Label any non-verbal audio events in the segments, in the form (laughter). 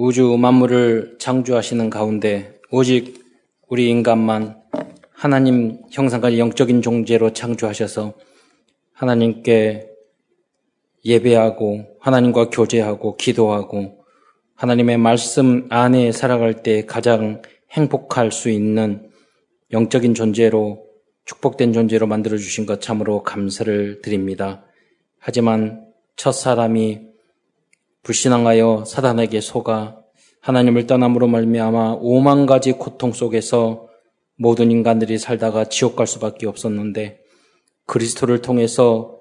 우주 만물을 창조하시는 가운데 오직 우리 인간만 하나님 형상까지 영적인 존재로 창조하셔서 하나님께 예배하고 하나님과 교제하고 기도하고 하나님의 말씀 안에 살아갈 때 가장 행복할 수 있는 영적인 존재로 축복된 존재로 만들어 주신 것 참으로 감사를 드립니다. 하지만 첫 사람이 불신앙하여 사단에게 속아 하나님을 떠남으로 말미암아 오만 가지 고통 속에서 모든 인간들이 살다가 지옥 갈 수밖에 없었는데 그리스도를 통해서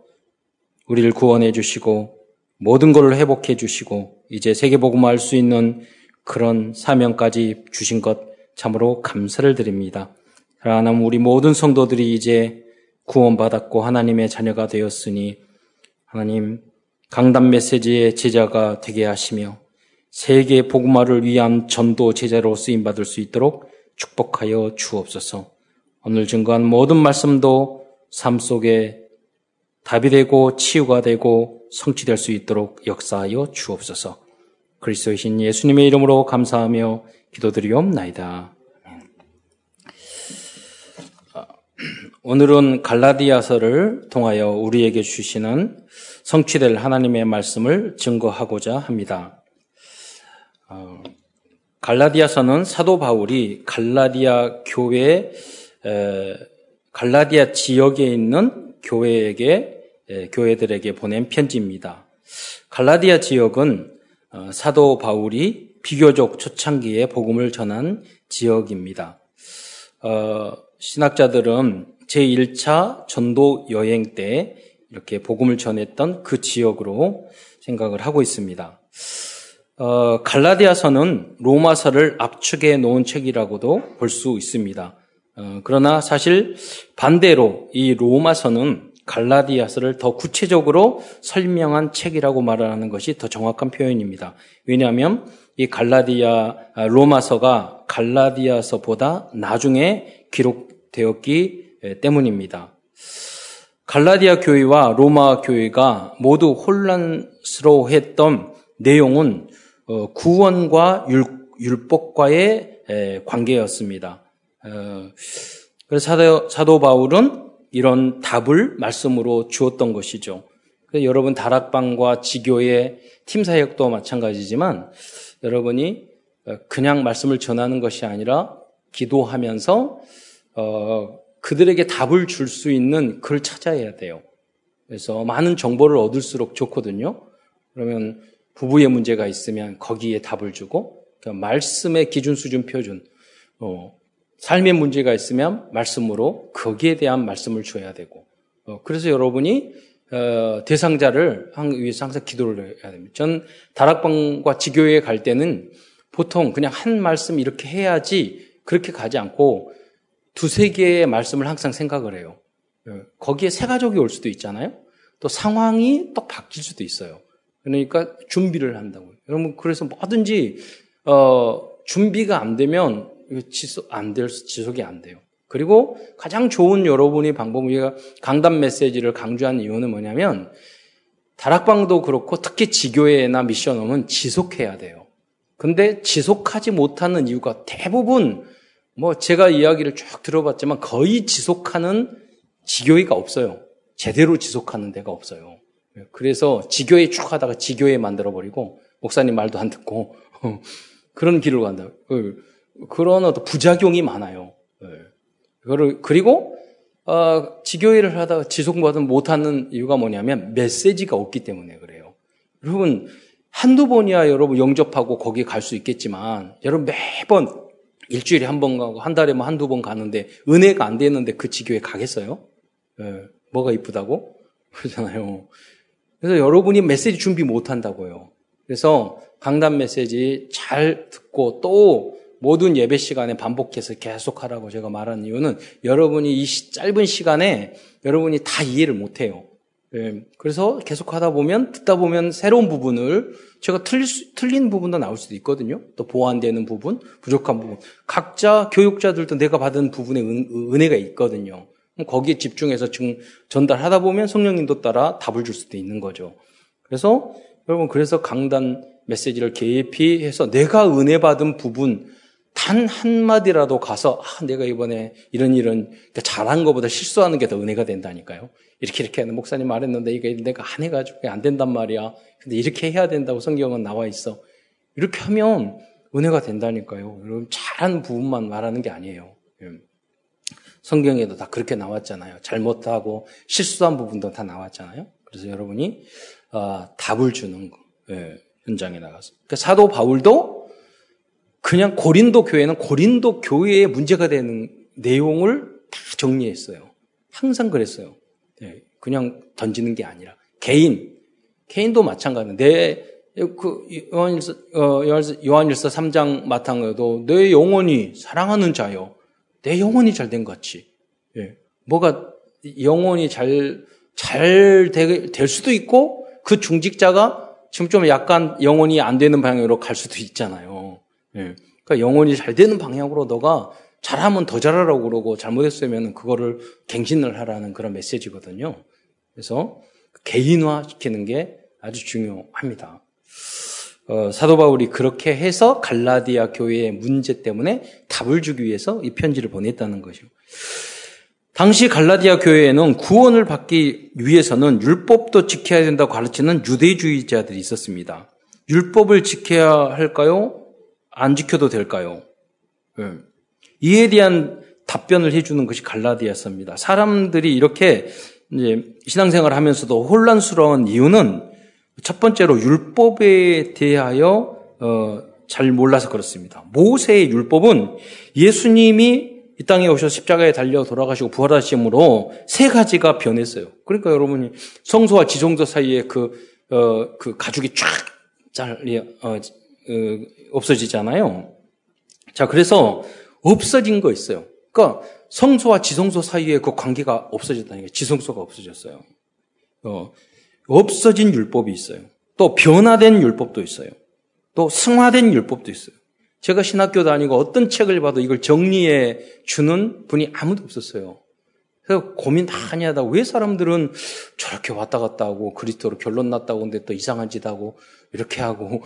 우리를 구원해 주시고 모든 것을 회복해 주시고 이제 세계복음을 알수 있는 그런 사명까지 주신 것 참으로 감사를 드립니다. 하나님 우리 모든 성도들이 이제 구원받았고 하나님의 자녀가 되었으니 하나님 강단 메시지의 제자가 되게 하시며 세계 복음화를 위한 전도 제자로 쓰임 받을 수 있도록 축복하여 주옵소서. 오늘 증거한 모든 말씀도 삶 속에 답이 되고 치유가 되고 성취될 수 있도록 역사하여 주옵소서. 그리스도의 신 예수님의 이름으로 감사하며 기도드리옵나이다. 오늘은 갈라디아서를 통하여 우리에게 주시는 성취될 하나님의 말씀을 증거하고자 합니다. 어, 갈라디아서는 사도 바울이 갈라디아 교회 갈라디아 지역에 있는 교회에게 교회들에게 보낸 편지입니다. 갈라디아 지역은 어, 사도 바울이 비교적 초창기에 복음을 전한 지역입니다. 어, 신학자들은 제1차 전도 여행 때 이렇게 복음을 전했던 그 지역으로 생각을 하고 있습니다. 어, 갈라디아서는 로마서를 압축해 놓은 책이라고도 볼 수 있습니다. 어, 그러나 사실 반대로 이 로마서는 갈라디아서를 더 구체적으로 설명한 책이라고 말하는 것이 더 정확한 표현입니다. 왜냐하면 이 갈라디아 아, 로마서가 갈라디아서보다 나중에 기록되었기 때문입니다. 갈라디아 교회와 로마 교회가 모두 혼란스러워했던 내용은 어, 구원과 율, 법과의 관계였습니다. 어, 그래서 사도, 바울은 이런 답을 말씀으로 주었던 것이죠. 여러분 다락방과 지교의 팀 사역도 마찬가지지만 여러분이 어, 그냥 말씀을 전하는 것이 아니라 기도하면서 어, 그들에게 답을 줄 수 있는 글 찾아야 돼요. 그래서 많은 정보를 얻을수록 좋거든요. 그러면 부부의 문제가 있으면 거기에 답을 주고 그러니까 말씀의 기준 수준 표준 어, 삶의 문제가 있으면 말씀으로 거기에 대한 말씀을 줘야 되고 어, 그래서 여러분이 어, 대상자를 위해서 항상 기도를 해야 됩니다. 전 다락방과 지교회에 갈 때는 보통 그냥 한 말씀 이렇게 해야지 그렇게 가지 않고 두세 개의 말씀을 항상 생각을 해요. 예, 거기에 세 가족이 올 수도 있잖아요. 또 상황이 또 바뀔 수도 있어요. 그러니까 준비를 한다고요. 여러분 그래서 뭐든지 어, 준비가 안 되면 지속 안 될, 지속이 안 돼요. 그리고 가장 좋은 여러분의 방법은 우리가 강단 메시지를 강조한 이유는 뭐냐면 다락방도 그렇고 특히 지교회나 미션홈은 지속해야 돼요. 근데 지속하지 못하는 이유가 대부분 뭐 제가 이야기를 쭉 들어봤지만 거의 지속하는 지교회가 없어요. 제대로 지속하는 데가 없어요. 그래서 지교회 쭉 하다가 지교회 만들어 버리고 목사님 말도 안 듣고 (laughs) 그런 길을 간다. 그, 그런 어떤 부작용이 많아요. 그거를 그리고 어, 지교회를 하다가 지속받은 못하는 이유가 뭐냐면 메시지가 없기 때문에 그래요. 여러분 한두 번이야 여러분 영접하고 거기에 갈 수 있겠지만 여러분 매번 일주일에 한 번 가고 한 달에 뭐 한두 번 가는데 은혜가 안 되는데 그 지교에 가겠어요? 예, 뭐가 이쁘다고? (laughs) 그러잖아요. 그래서 여러분이 메시지 준비 못 한다고요. 그래서 강단 메시지 잘 듣고 또 모든 예배 시간에 반복해서 계속 하라고 제가 말하는 이유는 여러분이 이 짧은 시간에 여러분이 다 이해를 못 해요. 예, 그래서 계속 하다 보면, 듣다 보면 새로운 부분을 제가 수, 틀린 부분도 나올 수도 있거든요. 또 보완되는 부분, 부족한 부분. 각자 교육자들도 내가 받은 부분에 은, 혜가 있거든요. 거기에 집중해서 지금 전달하다 보면 성령님도 따라 답을 줄 수도 있는 거죠. 그래서 여러분, 그래서 강단 메시지를 개피해서 내가 은혜 받은 부분, 단 한마디라도 가서, 아, 내가 이번에 이런 이런, 그러니까 잘한 것보다 실수하는 게 더 은혜가 된다니까요. 이렇게 이렇게 하는 목사님 말했는데 이게 내가 안 해가지고 안 된단 말이야. 근데 이렇게 해야 된다고 성경은 나와 있어. 이렇게 하면 은혜가 된다니까요. 여러분, 잘한 부분만 말하는 게 아니에요. 예. 성경에도 다 그렇게 나왔잖아요. 잘못하고 실수한 부분도 다 나왔잖아요. 그래서 여러분이 어, 답을 주는 거, 예, 현장에 나가서. 그러니까 사도 바울도 그냥 고린도 교회는 고린도 교회에 문제가 되는 내용을 다 정리했어요. 항상 그랬어요. 예, 그냥 던지는 게 아니라 개인, 개인도 마찬가지입니다. 내그 요한일서 어, 요한일서 3장 마탕에도 내 영혼이 사랑하는 자요, 내 영혼이 잘 된 같이. 예, 뭐가 영혼이 잘 잘 될 수도 있고 그 중직자가 지금 좀 약간 영혼이 안 되는 방향으로 갈 수도 있잖아요. 예. 그러니까 영혼이 잘 되는 방향으로 너가 잘하면 더 잘하라고 그러고 잘못했으면 그거를 갱신을 하라는 그런 메시지거든요. 그래서 개인화 시키는 게 아주 중요합니다. 어, 사도 바울이 그렇게 해서 갈라디아 교회의 문제 때문에 답을 주기 위해서 이 편지를 보냈다는 거죠. 당시 갈라디아 교회에는 구원을 받기 위해서는 율법도 지켜야 된다고 가르치는 유대주의자들이 있었습니다. 율법을 지켜야 할까요? 안 지켜도 될까요? 네. 이에 대한 답변을 해주는 것이 갈라디아서입니다. 사람들이 이렇게 신앙생활을 하면서도 혼란스러운 이유는 첫 번째로 율법에 대하여 어, 잘 몰라서 그렇습니다. 모세의 율법은 예수님이 이 땅에 오셔서 십자가에 달려 돌아가시고 부활하심으로 세 가지가 변했어요. 그러니까 여러분이 성소와 지성소 사이에 그, 어, 그 가죽이 쫙 잘리, 어, 어, 없어지잖아요. 자, 그래서 없어진 거 있어요. 그러니까 성소와 지성소 사이에 그 관계가 없어졌다는 게 지성소가 없어졌어요. 어, 없어진 율법이 있어요. 또 변화된 율법도 있어요. 또 승화된 율법도 있어요. 제가 신학교 다니고 어떤 책을 봐도 이걸 정리해 주는 분이 아무도 없었어요. 그래서 고민 많이 하다 왜 사람들은 저렇게 왔다 갔다 하고 그리스도로 결론 났다고 근데 또 이상한 짓 하고 이렇게 하고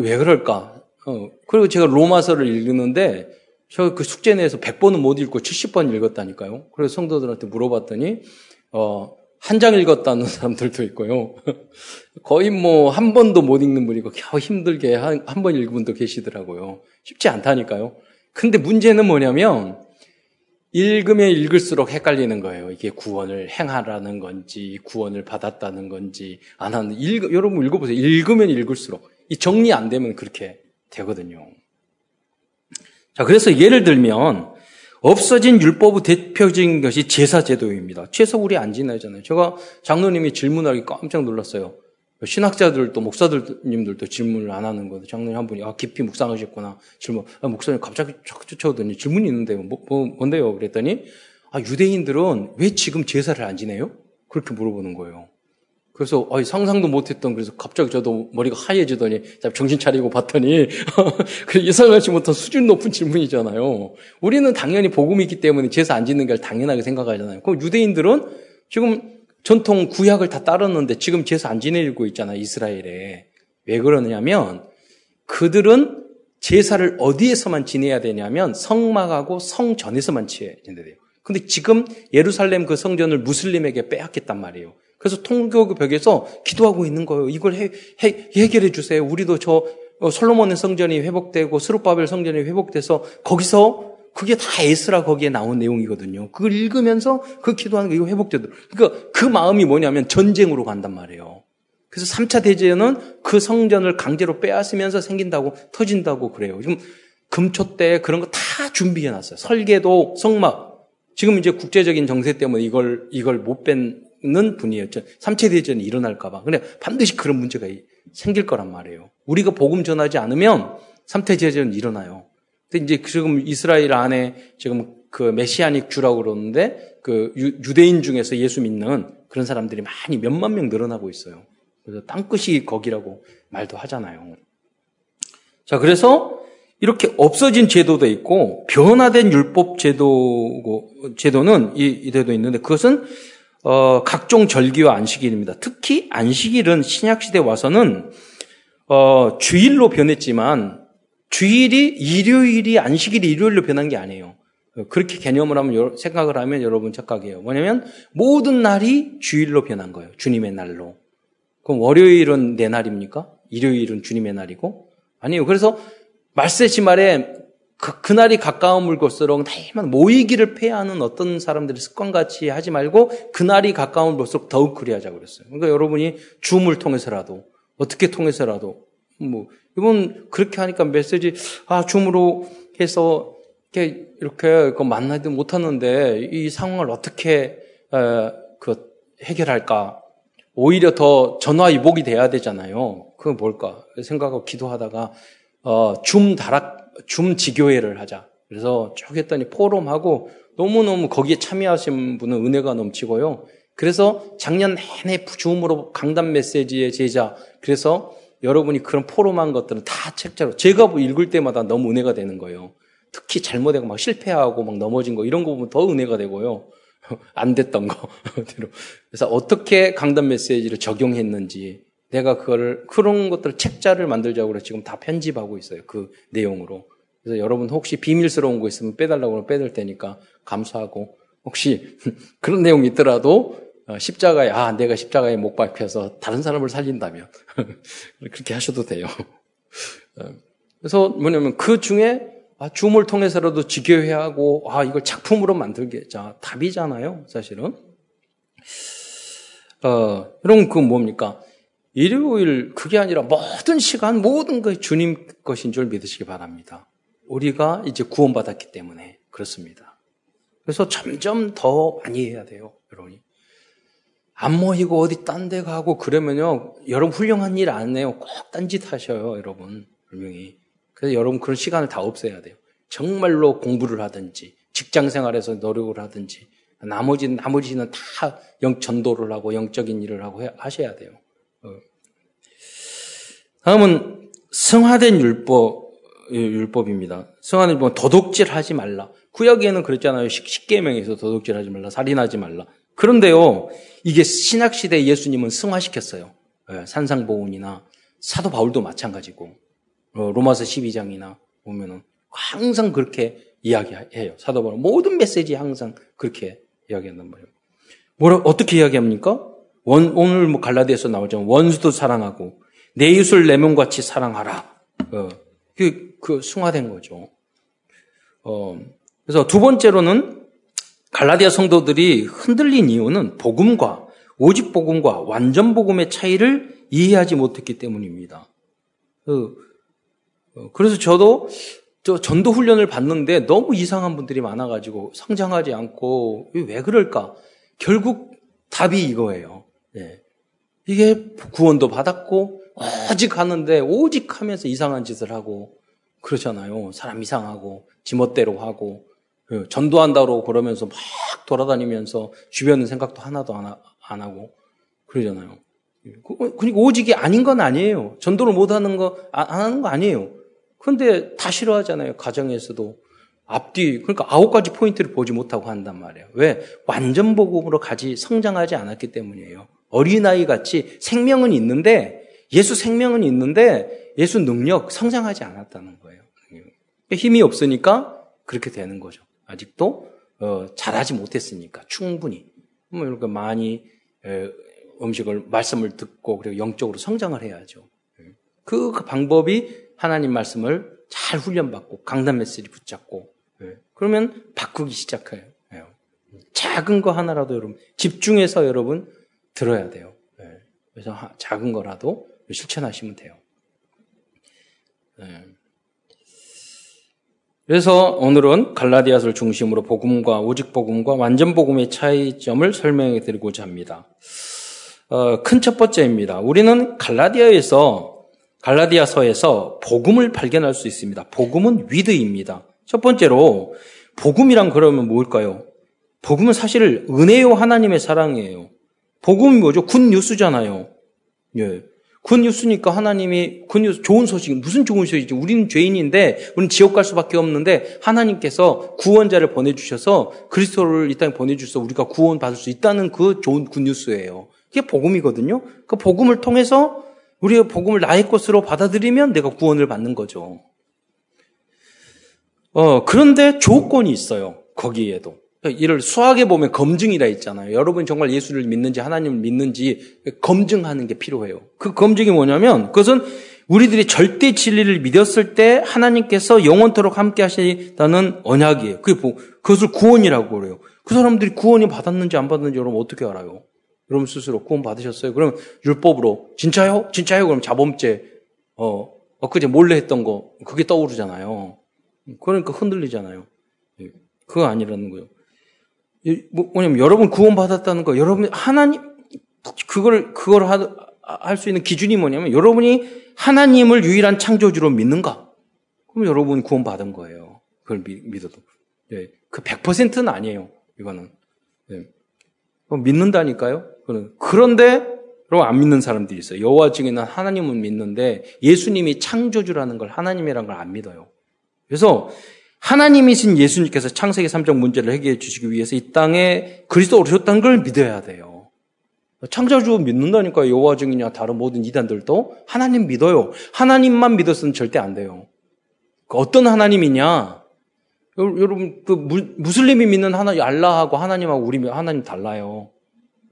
왜 그럴까? 어, 그리고 제가 로마서를 읽는데 저그 숙제 내에서 100번은 못 읽고 70번 읽었다니까요. 그래서 성도들한테 물어봤더니 어, 한 장 읽었다는 (laughs) 사람들도 있고요. 거의 뭐 한 번도 못 읽는 분이고 겨우 힘들게 한 번 읽은 분도 계시더라고요. 쉽지 않다니까요. 근데 문제는 뭐냐면 읽으면 읽을수록 헷갈리는 거예요. 이게 구원을 행하라는 건지 구원을 받았다는 건지 안 하는 읽 여러분 읽어보세요. 읽으면 읽을수록 이 정리 안 되면 그렇게 되거든요. 자 그래서 예를 들면 없어진 율법의 대표적인 것이 제사제도입니다. 최소 우리 안 지내잖아요. 제가 장로님이 질문하기 깜짝 놀랐어요. 신학자들도 목사들님들도 질문을 안 하는 거예요. 장로님 한 분이 아 깊이 묵상하셨구나 질문. 아, 목사님 갑자기 쫙 쫓아오더니 질문이 있는데 뭐, 뭐 뭔데요? 그랬더니 아 유대인들은 왜 지금 제사를 안 지내요? 그렇게 물어보는 거예요. 그래서 상상도 못했던 그래서 갑자기 저도 머리가 하얘지더니 정신 차리고 봤더니 (laughs) 그 예상하지 못한 수준 높은 질문이잖아요. 우리는 당연히 복음이 있기 때문에 제사 안 짓는 걸 당연하게 생각하잖아요. 그럼 유대인들은 지금 전통 구약을 다 따랐는데 지금 제사 안 지내고 있잖아요. 이스라엘에. 왜 그러냐면 그들은 제사를 어디에서만 지내야 되냐면 성막하고 성전에서만 지내야 돼요. 근데 지금 예루살렘 그 성전을 무슬림에게 빼앗겼단 말이에요. 그래서 통교 벽에서 기도하고 있는 거예요. 이걸 해, 해, 해결해 주세요. 우리도 저 어, 솔로몬의 성전이 회복되고 스룹바벨 성전이 회복돼서 거기서 그게 다 에스라 거기에 나온 내용이거든요. 그걸 읽으면서 그 기도하는 게 이거 회복되도록. 그러니까 그 마음이 뭐냐면 전쟁으로 간단 말이에요. 그래서 3차 대제는 그 성전을 강제로 빼앗으면서 생긴다고 터진다고 그래요. 지금 금초 때 그런 거 다 준비해 놨어요. 설계도 성막. 지금 이제 국제적인 정세 때문에 이걸 이걸 못 뺀 는 분이었죠. 3차 대전이 일어날까봐. 근데 반드시 그런 문제가 생길 거란 말이에요. 우리가 복음 전하지 않으면 3차 대전이 일어나요. 근데 이제 지금 이스라엘 안에 지금 그 메시아닉 주라고 그러는데 그 유대인 중에서 예수 믿는 그런 사람들이 많이 몇만 명 늘어나고 있어요. 그래서 땅끝이 거기라고 말도 하잖아요. 자, 그래서 이렇게 없어진 제도도 있고 변화된 율법 제도 제도는 이, 이대도 있는데 그것은 어, 각종 절기와 안식일입니다. 특히 안식일은 신약시대 와서는 어, 주일로 변했지만 주일이 일요일이 안식일이 일요일로 변한 게 아니에요. 그렇게 개념을 하면 생각을 하면 여러분 착각이에요. 뭐냐면 모든 날이 주일로 변한 거예요. 주님의 날로. 그럼 월요일은 내 날입니까? 일요일은 주님의 날이고 아니에요. 그래서 말세지 말에 그, 그날이 가까움을 볼수록 다만 모이기를 폐하는 어떤 사람들의 습관같이 하지 말고 그날이 가까움을 볼수록 더욱 그리하자고 그랬어요. 그러니까 여러분이 줌을 통해서라도 어떻게 통해서라도 뭐 이번 그렇게 하니까 메시지 아 줌으로 해서 이렇게 이렇게 그 만나지 못하는데 이 상황을 어떻게 에, 그 해결할까? 오히려 더 전화 위복이 돼야 되잖아요. 그건 뭘까 생각하고 기도하다가 어, 줌 다락 줌 지교회를 하자. 그래서 쭉 했더니 포럼하고 너무너무 거기에 참여하신 분은 은혜가 넘치고요. 그래서 작년 내내 줌으로 강단 메시지의 제자. 그래서 여러분이 그런 포럼한 것들은 다 책자로 제가 뭐 읽을 때마다 너무 은혜가 되는 거예요. 특히 잘못하고 막 실패하고 막 넘어진 거 이런 거 보면 더 은혜가 되고요. (laughs) 안 됐던 거. (laughs) 그래서 어떻게 강단 메시지를 적용했는지 내가 그거를 그런 것들 책자를 만들자고 지금 다 편집하고 있어요. 그 내용으로. 그래서 여러분 혹시 비밀스러운 거 있으면 빼달라고 하면 빼달 테니까 감사하고 혹시 (laughs) 그런 내용이 있더라도 어, 십자가에 아 내가 십자가에 못 박혀서 다른 사람을 살린다면 (laughs) 그렇게 하셔도 돼요. (laughs) 어, 그래서 뭐냐면 그 중에 아, 줌을 통해서라도 지교회 하고 아 이걸 작품으로 만들겠자 답이잖아요 사실은. 어, 여러분 그 뭡니까? 일요일 그게 아니라 모든 시간 모든 것이 주님 것인 줄 믿으시기 바랍니다. 우리가 이제 구원받았기 때문에 그렇습니다. 그래서 점점 더 많이 해야 돼요, 여러분이. 안 모이고 어디 딴 데 가고 그러면요, 여러분 훌륭한 일 안 해요. 꼭 딴짓 하셔요, 여러분. 분명히. 그래서 여러분 그런 시간을 다 없애야 돼요. 정말로 공부를 하든지, 직장 생활에서 노력을 하든지, 나머지, 나머지는 다 영, 전도를 하고 영적인 일을 하고 해, 하셔야 돼요. 어. 다음은 성화된 율법, 율법입니다. 성화된 율법 도둑질 하지 말라. 구약에는 그랬잖아요. 십계명에서 도둑질 하지 말라. 살인하지 말라. 그런데요, 이게 신학시대 예수님은 승화시켰어요. 예, 산상보훈이나 사도 바울도 마찬가지고, 어, 로마서 12장이나 보면은 항상 그렇게 이야기해요. 사도 바울. 모든 메시지 항상 그렇게 이야기한단 말이에요. 뭐라, 어떻게 이야기합니까? 원, 오늘 뭐 갈라디아서 나오죠. 원수도 사랑하고 내 이웃을 내 몸같이 사랑하라. 어, 그, 그 승화된 거죠. 어, 그래서 두 번째로는 갈라디아 성도들이 흔들린 이유는 복음과 오직 복음과 완전 복음의 차이를 이해하지 못했기 때문입니다. 그, 어, 그래서 저도 저 전도 훈련을 받는데 너무 이상한 분들이 많아가지고 성장하지 않고 왜 그럴까? 결국 답이 이거예요. 네. 이게 구원도 받았고 오직 하는데 오직 하면서 이상한 짓을 하고 그러잖아요. 사람 이상하고 지멋대로 하고 그 전도한다고 그러면서 막 돌아다니면서 주변은 생각도 하나도 안, 하고 그러잖아요. 그, 그러니까 오직이 아닌 건 아니에요. 전도를 못 하는 거, 안 하는 거 아니에요. 그런데 다 싫어하잖아요. 가정에서도. 앞뒤, 그러니까 아홉 가지 포인트를 보지 못하고 한단 말이에요. 왜? 완전 복음으로 가지, 성장하지 않았기 때문이에요. 어린아이 같이 생명은 있는데 예수 생명은 있는데 예수 능력 성장하지 않았다는 거예요. 힘이 없으니까 그렇게 되는 거죠. 아직도 어, 잘하지 못했으니까 충분히 뭐 이렇게 많이 에, 음식을 말씀을 듣고 그리고 영적으로 성장을 해야죠. 그, 그 방법이 하나님 말씀을 잘 훈련받고 강단 메시지 붙잡고 그러면 바꾸기 시작해요. 작은 거 하나라도 여러분 집중해서 여러분 들어야 돼요. 그래서 작은 거라도 실천하시면 돼요. 네. 그래서 오늘은 갈라디아서를 중심으로 복음과 오직 복음과 완전 복음의 차이점을 설명해 드리고자 합니다. 어, 큰 첫 번째입니다. 우리는 갈라디아에서 갈라디아서에서 복음을 발견할 수 있습니다. 복음은 with입니다. 첫 번째로 복음이란 그러면 뭘까요? 복음은 사실 은혜요 하나님의 사랑이에요. 복음이 뭐죠? good news잖아요. 예. good news니까 하나님이 good news 좋은 소식 무슨 좋은 소식이지? 우리는 죄인인데 우리는 지옥 갈 수밖에 없는데 하나님께서 구원자를 보내주셔서 그리스도를 이 땅에 보내주셔서 우리가 구원 받을 수 있다는 그 좋은 good news예요. 이게 복음이거든요. 그 복음을 통해서 우리가 복음을 나의 것으로 받아들이면 내가 구원을 받는 거죠. 어, 그런데 조건이 있어요. 거기에도. 이를 수학에 보면 검증이라 있잖아요. 여러분 정말 예수를 믿는지 하나님을 믿는지 검증하는 게 필요해요. 그 검증이 뭐냐면 그것은 우리들이 절대 진리를 믿었을 때 하나님께서 영원토록 함께 하시다는 언약이에요. 그게 뭐, 그것을 구원이라고 그래요. 그 사람들이 구원이 받았는지 안 받았는지 여러분 어떻게 알아요? 여러분 스스로 구원 받으셨어요? 그럼 율법으로 진짜요? 진짜요? 그럼 자범죄 어 엊그제 몰래 했던 거 그게 떠오르잖아요. 그러니까 흔들리잖아요. 예, 그거 아니라는 거예요. 뭐, 뭐냐면 여러분 구원 받았다는 거, 여러분 하나님 그걸 그걸 할 수 있는 기준이 뭐냐면 여러분이 하나님을 유일한 창조주로 믿는가? 그럼 여러분 구원 받은 거예요. 그걸 믿 어도. 예, 그 100%는 아니에요. 이거는. 예. 믿는다니까요. 그런데 여러분 안 믿는 사람들이 있어요. 여호와 중에는 하나님은 믿는데 예수님이 창조주라는 걸 하나님이라는 걸 안 믿어요. 그래서 하나님이신 예수님께서 창세기 3장 문제를 해결해 주시기 위해서 이 땅에 그리스도 오셨다는 걸 믿어야 돼요. 창조주 믿는다니까 여호와 증이냐 다른 모든 이단들도 하나님 믿어요. 하나님만 믿었으면 절대 안 돼요. 그 어떤 하나님이냐? 여러분 그 무슬림이 믿는 하나님 알라하고 하나님하고 우리 하나님 달라요.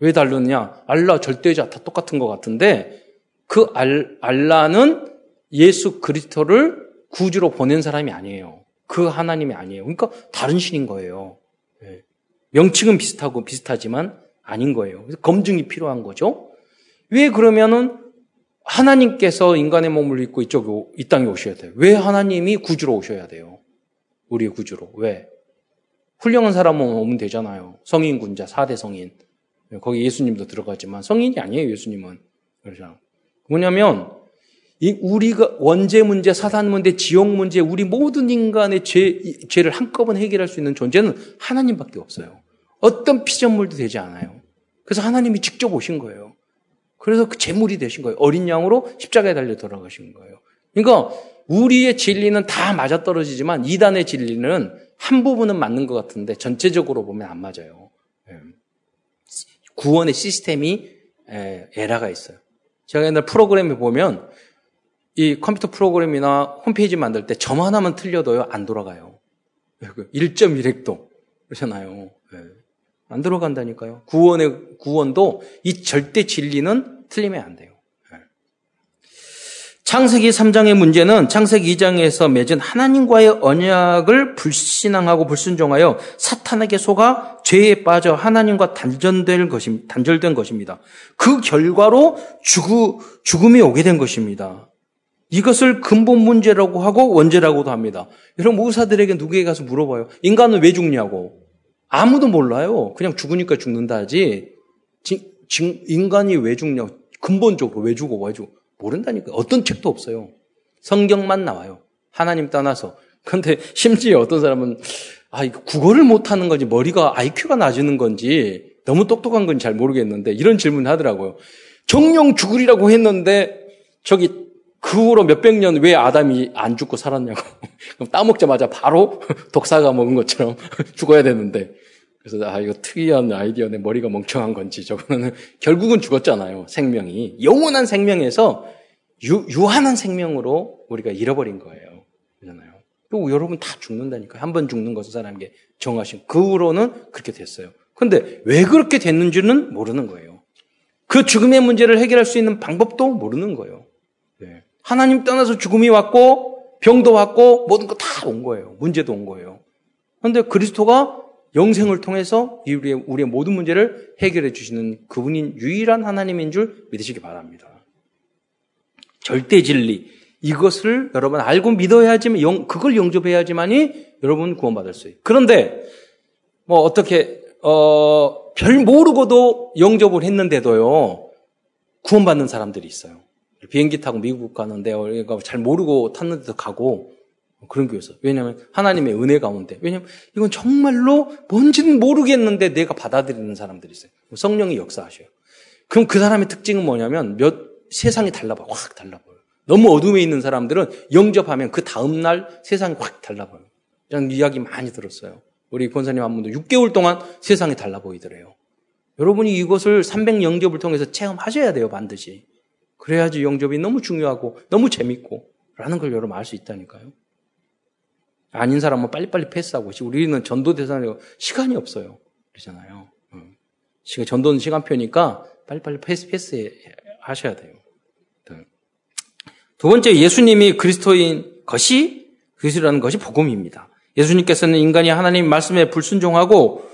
왜 다르느냐? 알라 절대자 다 똑같은 것 같은데 그 알, 알라는 예수 그리스도를 구주로 보낸 사람이 아니에요. 그 하나님이 아니에요. 그러니까 다른 신인 거예요. 예. 명칭은 비슷하고 비슷하지만 아닌 거예요. 그래서 검증이 필요한 거죠. 왜 그러면은 하나님께서 인간의 몸을 입고 이쪽 이 땅에 오셔야 돼요. 왜 하나님이 구주로 오셔야 돼요? 우리의 구주로. 왜? 훌륭한 사람은 오면 되잖아요. 성인 군자, 4대 성인. 거기 예수님도 들어가지만 성인이 아니에요, 예수님은. 그렇죠. 뭐냐면 이 우리가 원죄 문제, 사단 문제, 지옥 문제, 우리 모든 인간의 죄, 죄를 한꺼번에 해결할 수 있는 존재는 하나님밖에 없어요. 어떤 피조물도 되지 않아요. 그래서 하나님이 직접 오신 거예요. 그래서 그 제물이 되신 거예요. 어린 양으로 십자가에 달려 돌아가신 거예요. 그러니까 우리의 진리는 다 맞아떨어지지만 이단의 진리는 한 부분은 맞는 것 같은데 전체적으로 보면 안 맞아요. 예. 구원의 시스템이 에라가 있어요. 제가 옛날 프로그램에 보면 이 컴퓨터 프로그램이나 홈페이지 만들 때 점 하나만 틀려도요, 안 돌아가요. 1.1획도. 그러잖아요. 네. 안 들어간다니까요. 구원의, 구원도 이 절대 진리는 틀리면 안 돼요. 네. 창세기 3장의 문제는 창세기 2장에서 맺은 하나님과의 언약을 불신앙하고 불순종하여 사탄에게 속아 죄에 빠져 하나님과 단절된 것입니다. 단절된 것입니다. 그 결과로 죽음이 오게 된 것입니다. 이것을 근본 문제라고 하고 원죄라고도 합니다. 여러분 의사들에게 누구에게 가서 물어봐요. 인간은 왜 죽냐고. 아무도 몰라요. 그냥 죽으니까 죽는다 하지. 지, 지, 인간이 왜 죽냐. 근본적으로 왜 죽어, 왜 죽어. 모른다니까. 어떤 책도 없어요. 성경만 나와요. 하나님 떠나서. 그런데 심지어 어떤 사람은 아, 이거 국어를 못하는 건지 머리가 IQ가 낮은 건지 너무 똑똑한 건지 잘 모르겠는데 이런 질문 하더라고요. 정령 죽으리라고 했는데 저기 그 후로 몇백 년 왜 아담이 안 죽고 살았냐고. (laughs) 그럼 따먹자마자 바로 (laughs) 독사가 먹은 것처럼 (laughs) 죽어야 되는데. 그래서 아 이거 특이한 아이디어네 머리가 멍청한 건지 저거는 결국은 죽었잖아요. 생명이 영원한 생명에서 유, 유한한 생명으로 우리가 잃어버린 거예요. 그잖아요. 또 여러분 다 죽는다니까. 한번 죽는 것은 사람에게 정하신. 그 후로는 그렇게 됐어요. 근데 왜 그렇게 됐는지는 모르는 거예요. 그 죽음의 문제를 해결할 수 있는 방법도 모르는 거예요. 네. 하나님 떠나서 죽음이 왔고 병도 왔고 모든 거 다 온 거예요. 문제도 온 거예요. 그런데 그리스도가 영생을 통해서 우리의, 우리의 모든 문제를 해결해 주시는 그분인 유일한 하나님인 줄 믿으시기 바랍니다. 절대 진리. 이것을 여러분 알고 믿어야지만, 그걸 영접해야지만이 여러분 구원받을 수 있어요. 그런데, 뭐, 어떻게, 어, 별 모르고도 영접을 했는데도요, 구원받는 사람들이 있어요. 비행기 타고 미국 가는데 우리가 잘 모르고 탔는데도 가고 그런 게 있어요. 왜냐하면 하나님의 은혜 가운데. 왜냐하면 이건 정말로 뭔지는 모르겠는데 내가 받아들이는 사람들이 있어요. 성령이 역사하셔요. 그럼 그 사람의 특징은 뭐냐면 몇 세상이 달라봐요. 확 달라봐요. 너무 어둠에 있는 사람들은 영접하면 그 다음 날 세상이 확 달라봐요. 이런 이야기 많이 들었어요. 우리 권사님 한 분도 6개월 동안 세상이 달라 보이더래요. 여러분이 이것을 300 영접을 통해서 체험하셔야 돼요, 반드시. 그래야지 영접이 너무 중요하고 너무 재밌고 라는 걸 여러분 알 수 있다니까요. 아닌 사람은 빨리빨리 패스하고 우리는 전도 대상이고 시간이 없어요. 그러잖아요. 시간 전도는 시간표니까 빨리빨리 패스 패스 하셔야 돼요. 네. 두 번째 예수님이 그리스도인 것이 그리스도라는 것이 복음입니다. 예수님께서는 인간이 하나님 말씀에 불순종하고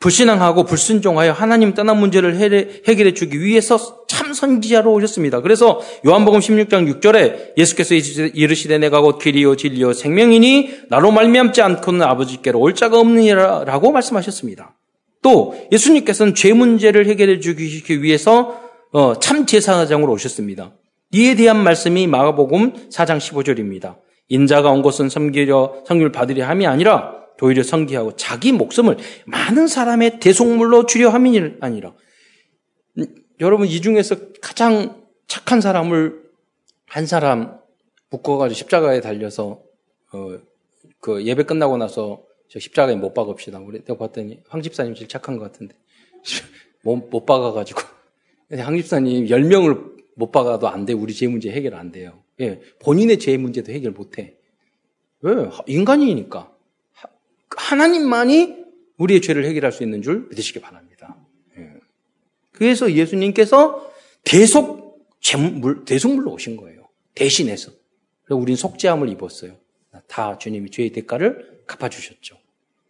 불신앙하고 불순종하여 하나님 떠난 문제를 해결해 주기 위해서 참 선지자로 오셨습니다. 그래서 요한복음 16장 6절에 예수께서 이르시되 내가 곧 길이요 진리요 생명이니 나로 말미암지 않고는 아버지께로 올 자가 없느니라라고 말씀하셨습니다. 또 예수님께서는 죄 문제를 해결해 주기 위해서 어, 참 제사장으로 오셨습니다. 이에 대한 말씀이 마가복음 4장 15절입니다. 인자가 온 것은 섬기려 성률 받으려 함이 아니라 도리어 성기하고 자기 목숨을 많은 사람의 대속물로 주려 함이 아니라 음, 여러분 이 중에서 가장 착한 사람을 한 사람 묶어가지고 십자가에 달려서 어, 그 예배 끝나고 나서 저 십자가에 못 박읍시다. 우리 내가 봤더니 황 집사님 제일 착한 것 같은데 (laughs) 못, 못 박아가지고 황 집사님 10명을 못 박아도 안 돼. 우리 죄 문제 해결 안 돼요. 예, 본인의 죄 문제도 해결 못 해. 왜? 인간이니까. 하나님만이 우리의 죄를 해결할 수 있는 줄 믿으시기 바랍니다. 예. 그래서 예수님께서 대속 제물, 대속물로 오신 거예요. 대신해서. 그래서 우린 속죄함을 입었어요. 다 주님이 죄의 대가를 갚아주셨죠.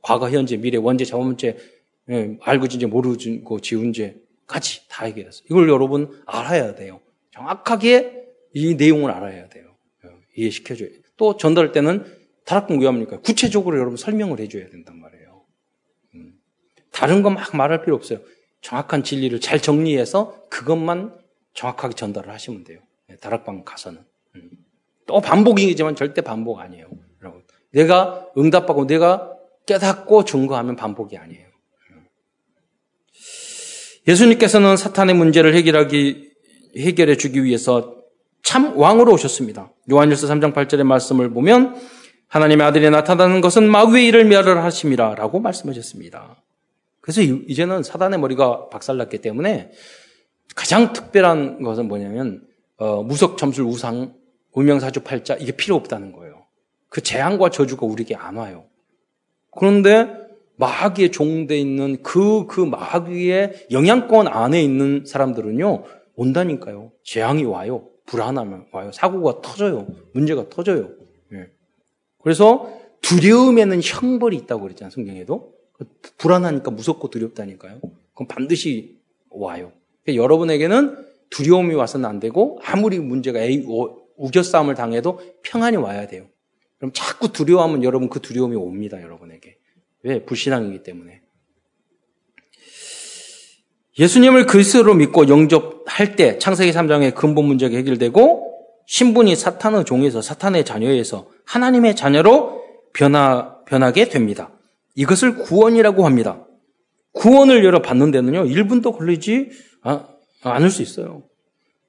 과거, 현재, 미래, 원죄, 자원문제, 예, 알고 진죄, 모르고 지은 죄까지 다 해결했어요. 이걸 여러분 알아야 돼요. 정확하게 이 내용을 알아야 돼요. 이해시켜줘야 돼요. 또 전달할 때는 다락방 왜 합니까? 구체적으로 여러분 설명을 해줘야 된단 말이에요. 음. 다른 거 막 말할 필요 없어요. 정확한 진리를 잘 정리해서 그것만 정확하게 전달을 하시면 돼요. 네, 다락방 가서는. 음. 또 반복이지만 절대 반복 아니에요. 여러분. 내가 응답하고 내가 깨닫고 증거하면 반복이 아니에요. 음. 예수님께서는 사탄의 문제를 해결하기, 해결해 주기 위해서 참 왕으로 오셨습니다. 요한일서 3장 8절의 말씀을 보면 하나님의 아들이 나타나는 것은 마귀의 일을 멸하심이라 라고 말씀하셨습니다. 그래서 이제는 사단의 머리가 박살났기 때문에 가장 특별한 것은 뭐냐면 어, 무석 점술 우상 우명사주 팔자 이게 필요 없다는 거예요. 그 재앙과 저주가 우리에게 안 와요. 그런데 마귀에 종돼 있는 그, 그 마귀의 영향권 안에 있는 사람들은요, 온다니까요. 재앙이 와요. 불안하면 와요. 사고가 터져요. 문제가 터져요. 그래서 두려움에는 형벌이 있다고 그랬잖아요, 성경에도. 불안하니까 무섭고 두렵다니까요. 그럼 반드시 와요. 그러니까 여러분에게는 두려움이 와서는 안 되고 아무리 문제가 우겨싸움을 당해도 평안이 와야 돼요. 그럼 자꾸 두려워하면 여러분 그 두려움이 옵니다, 여러분에게. 왜? 불신앙이기 때문에. 예수님을 그리스도로 믿고 영접할 때 창세기 3장의 근본 문제가 해결되고 신분이 사탄의 종에서 사탄의 자녀에서 하나님의 자녀로 변화, 변하게 됩니다. 이것을 구원이라고 합니다. 구원을 열어 받는 데는요, 1분도 걸리지 아, 않을 수 있어요.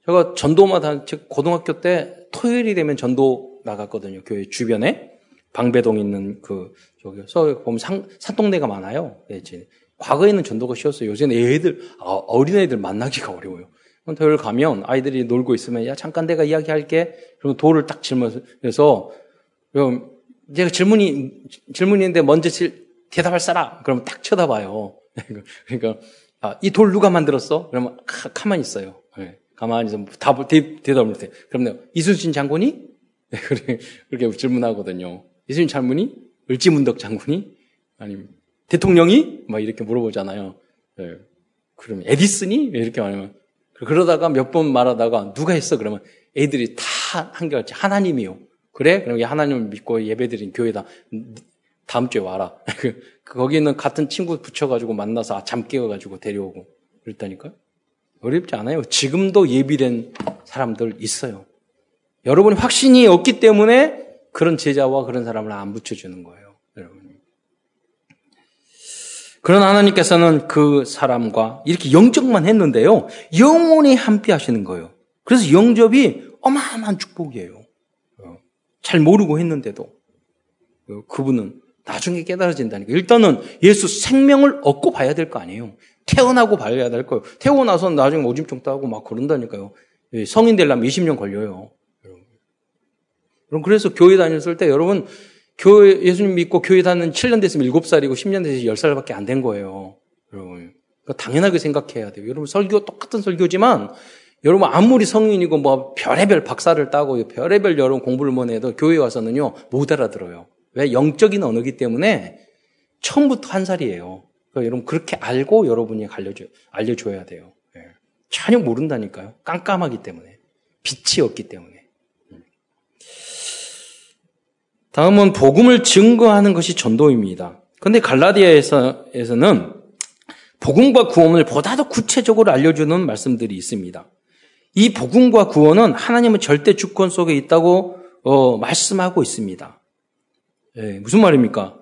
제가 전도마다, 고등학교 때 토요일이 되면 전도 나갔거든요. 교회 주변에. 방배동 있는 그, 저기, 서 보면 산, 산동네가 많아요. 네, 과거에는 전도가 쉬웠어요. 요새는 애들, 아, 어린애들 만나기가 어려워요. 토요일 가면 아이들이 놀고 있으면 야 잠깐 내가 이야기할게. 그러면 돌을 딱 질문해서 그럼 제가 질문이 질문인데 먼저 질, 대답할 사람 그러면 딱 쳐다봐요. (laughs) 그러니까 아, 이 돌 누가 만들었어? 그러면 가, 가만히 있어요. 네, 가만히 있어 답을 대, 답을 못해. 그럼 내가 이순신 장군이 (laughs) 네, 그렇게 질문하거든요. 이순신 장군이 을지문덕 장군이 아니면 대통령이 막 이렇게 물어보잖아요. 네. 그러면 에디슨이 이렇게 말하면 그러다가 몇 번 말하다가 누가 했어? 그러면 애들이 다 한결같이 하나님이요. 그래? 그럼 하나님을 믿고 예배드린 교회다. 다음 주에 와라. (laughs) 그, 거기는 같은 친구 붙여가지고 만나서 아, 잠 깨워가지고 데려오고 그랬다니까요. 어렵지 않아요. 지금도 예비된 사람들 있어요. 여러분이 확신이 없기 때문에 그런 제자와 그런 사람을 안 붙여주는 거예요. 여러분. 그러나 하나님께서는 그 사람과 이렇게 영적만 했는데요. 영원히 함께 하시는 거예요. 그래서 영접이 어마어마한 축복이에요. 어, 잘 모르고 했는데도 어, 그분은 나중에 깨달아진다니까. 일단은 예수 생명을 얻고 봐야 될 거 아니에요. 태어나고 봐야 될 거예요. 태어나서 나중에 오줌통 따고 막 그런다니까요. 예, 성인 되려면 20년 걸려요. 여러분. 그래서 교회 다녔을 때 여러분 교회 예수님 믿고 교회 다니는 7년 됐으면 7살이고 10년 됐으면 10살밖에 안 된 거예요. 여러분. 그러니까 당연하게 생각해야 돼요. 여러분 설교 똑같은 설교지만 여러분 아무리 성인이고 뭐 별의별 박사를 따고 별의별 여러분 공부를 뭐 해도 교회 와서는요 못 알아들어요. 왜 영적인 언어기 때문에 처음부터 한 살이에요. 그러니까 여러분 그렇게 알고 여러분이 알려줘 알려줘야 돼요. 예. 전혀 모른다니까요. 깜깜하기 때문에 빛이 없기 때문에. 음. 다음은 복음을 증거하는 것이 전도입니다. 그런데 갈라디아에서는 복음과 구원을 보다 더 구체적으로 알려주는 말씀들이 있습니다. 이 복음과 구원은 하나님의 절대 주권 속에 있다고 어, 말씀하고 있습니다. 예, 무슨 말입니까?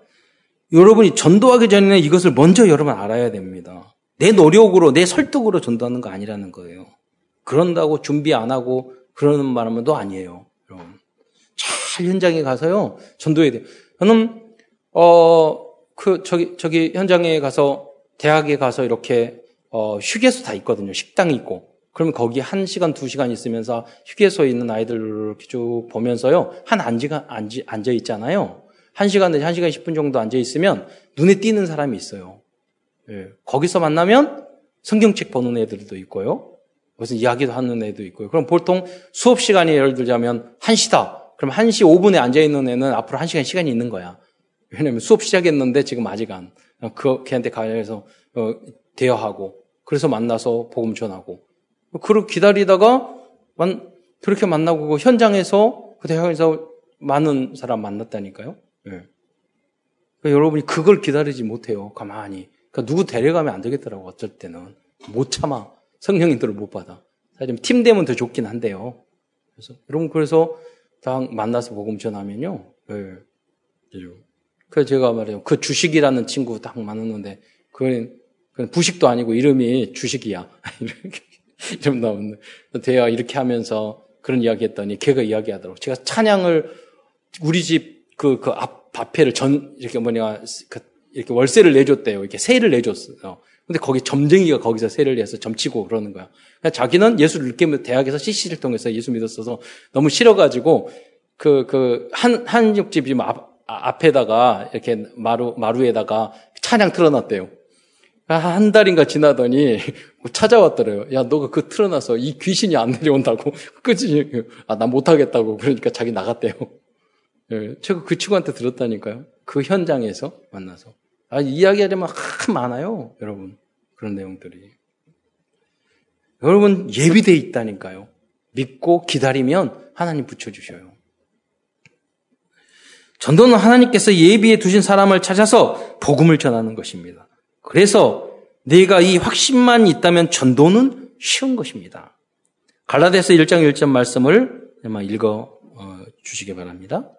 여러분이 전도하기 전에는 이것을 먼저 여러분 알아야 됩니다. 내 노력으로, 내 설득으로 전도하는 거 아니라는 거예요. 그런다고 준비 안 하고 그러는 말은도 아니에요. 잘 현장에 가서요, 전도해야 돼요. 저는, 어, 그, 저기, 저기 현장에 가서, 대학에 가서 이렇게, 어, 휴게소 다 있거든요. 식당이 있고. 그러면 거기 한 시간, 두 시간 있으면서 휴게소에 있는 아이들을 이렇게 쭉 보면서요, 한 앉아, 앉아 있잖아요. 1시간 내지 1시간 10분 정도 앉아 있으면 눈에 띄는 사람이 있어요. 예. 거기서 만나면 성경책 보는 애들도 있고요. 무슨 이야기도 하는 애도 있고요. 그럼 보통 수업 시간이 예를 들자면 1시다. 그럼 1시 5분에 앉아 있는 애는 앞으로 1시간 시간이 있는 거야. 왜냐면 수업 시작했는데 지금 아직 안. 그, 걔한테 가서, 어, 대화하고, 그래서 만나서 복음 전하고. 그렇게 기다리다가, 만, 그렇게 만나고, 그 현장에서, 그 대학에서 많은 사람 만났다니까요. 네. 그러니까 여러분이 그걸 기다리지 못해요. 가만히. 그러니까 누구 데려가면 안 되겠더라고. 어쩔 때는 못 참아. 성령인들을 못 받아. 사실 팀 되면 더 좋긴 한데요. 그래서 여러분 그래서 딱 만나서 복음 전하면요. 네. 그래서 제가 말해요. 그 주식이라는 친구 딱 만났는데 그건 부식도 아니고 이름이 주식이야. (laughs) 이름 나오는 대화 이렇게 하면서 그런 이야기 했더니 걔가 이야기 하더라고. 제가 찬양을 우리 집 그, 그 앞, 앞에를 전, 이렇게 뭐냐, 그, 이렇게 월세를 내줬대요. 이렇게 세를 내줬어요. 근데 거기 점쟁이가 거기서 세를 내서 점치고 그러는 거야. 자기는 예수를 늦게 대학에서 CC를 통해서 예수 믿었어서 너무 싫어가지고 그, 그, 한, 한육집 앞, 앞에다가 이렇게 마루, 마루에다가 찬양 틀어놨대요. 한 달인가 지나더니 (laughs) 찾아왔더래요. 야, 너가 그 틀어놔서 이 귀신이 안 내려온다고. (laughs) 그치? 아, 나 못하겠다고. 그러니까 자기 나갔대요. 예, 제가 그 친구한테 들었다니까요. 그 현장에서 만나서. 아, 이야기하려면 참 많아요, 여러분. 그런 내용들이. 여러분, 예비돼 있다니까요. 믿고 기다리면 하나님 붙여주셔요. 전도는 하나님께서 예비해 두신 사람을 찾아서 복음을 전하는 것입니다. 그래서 내가 이 확신만 있다면 전도는 쉬운 것입니다. 갈라디아서 1장 1절 말씀을 읽어 어, 주시기 바랍니다.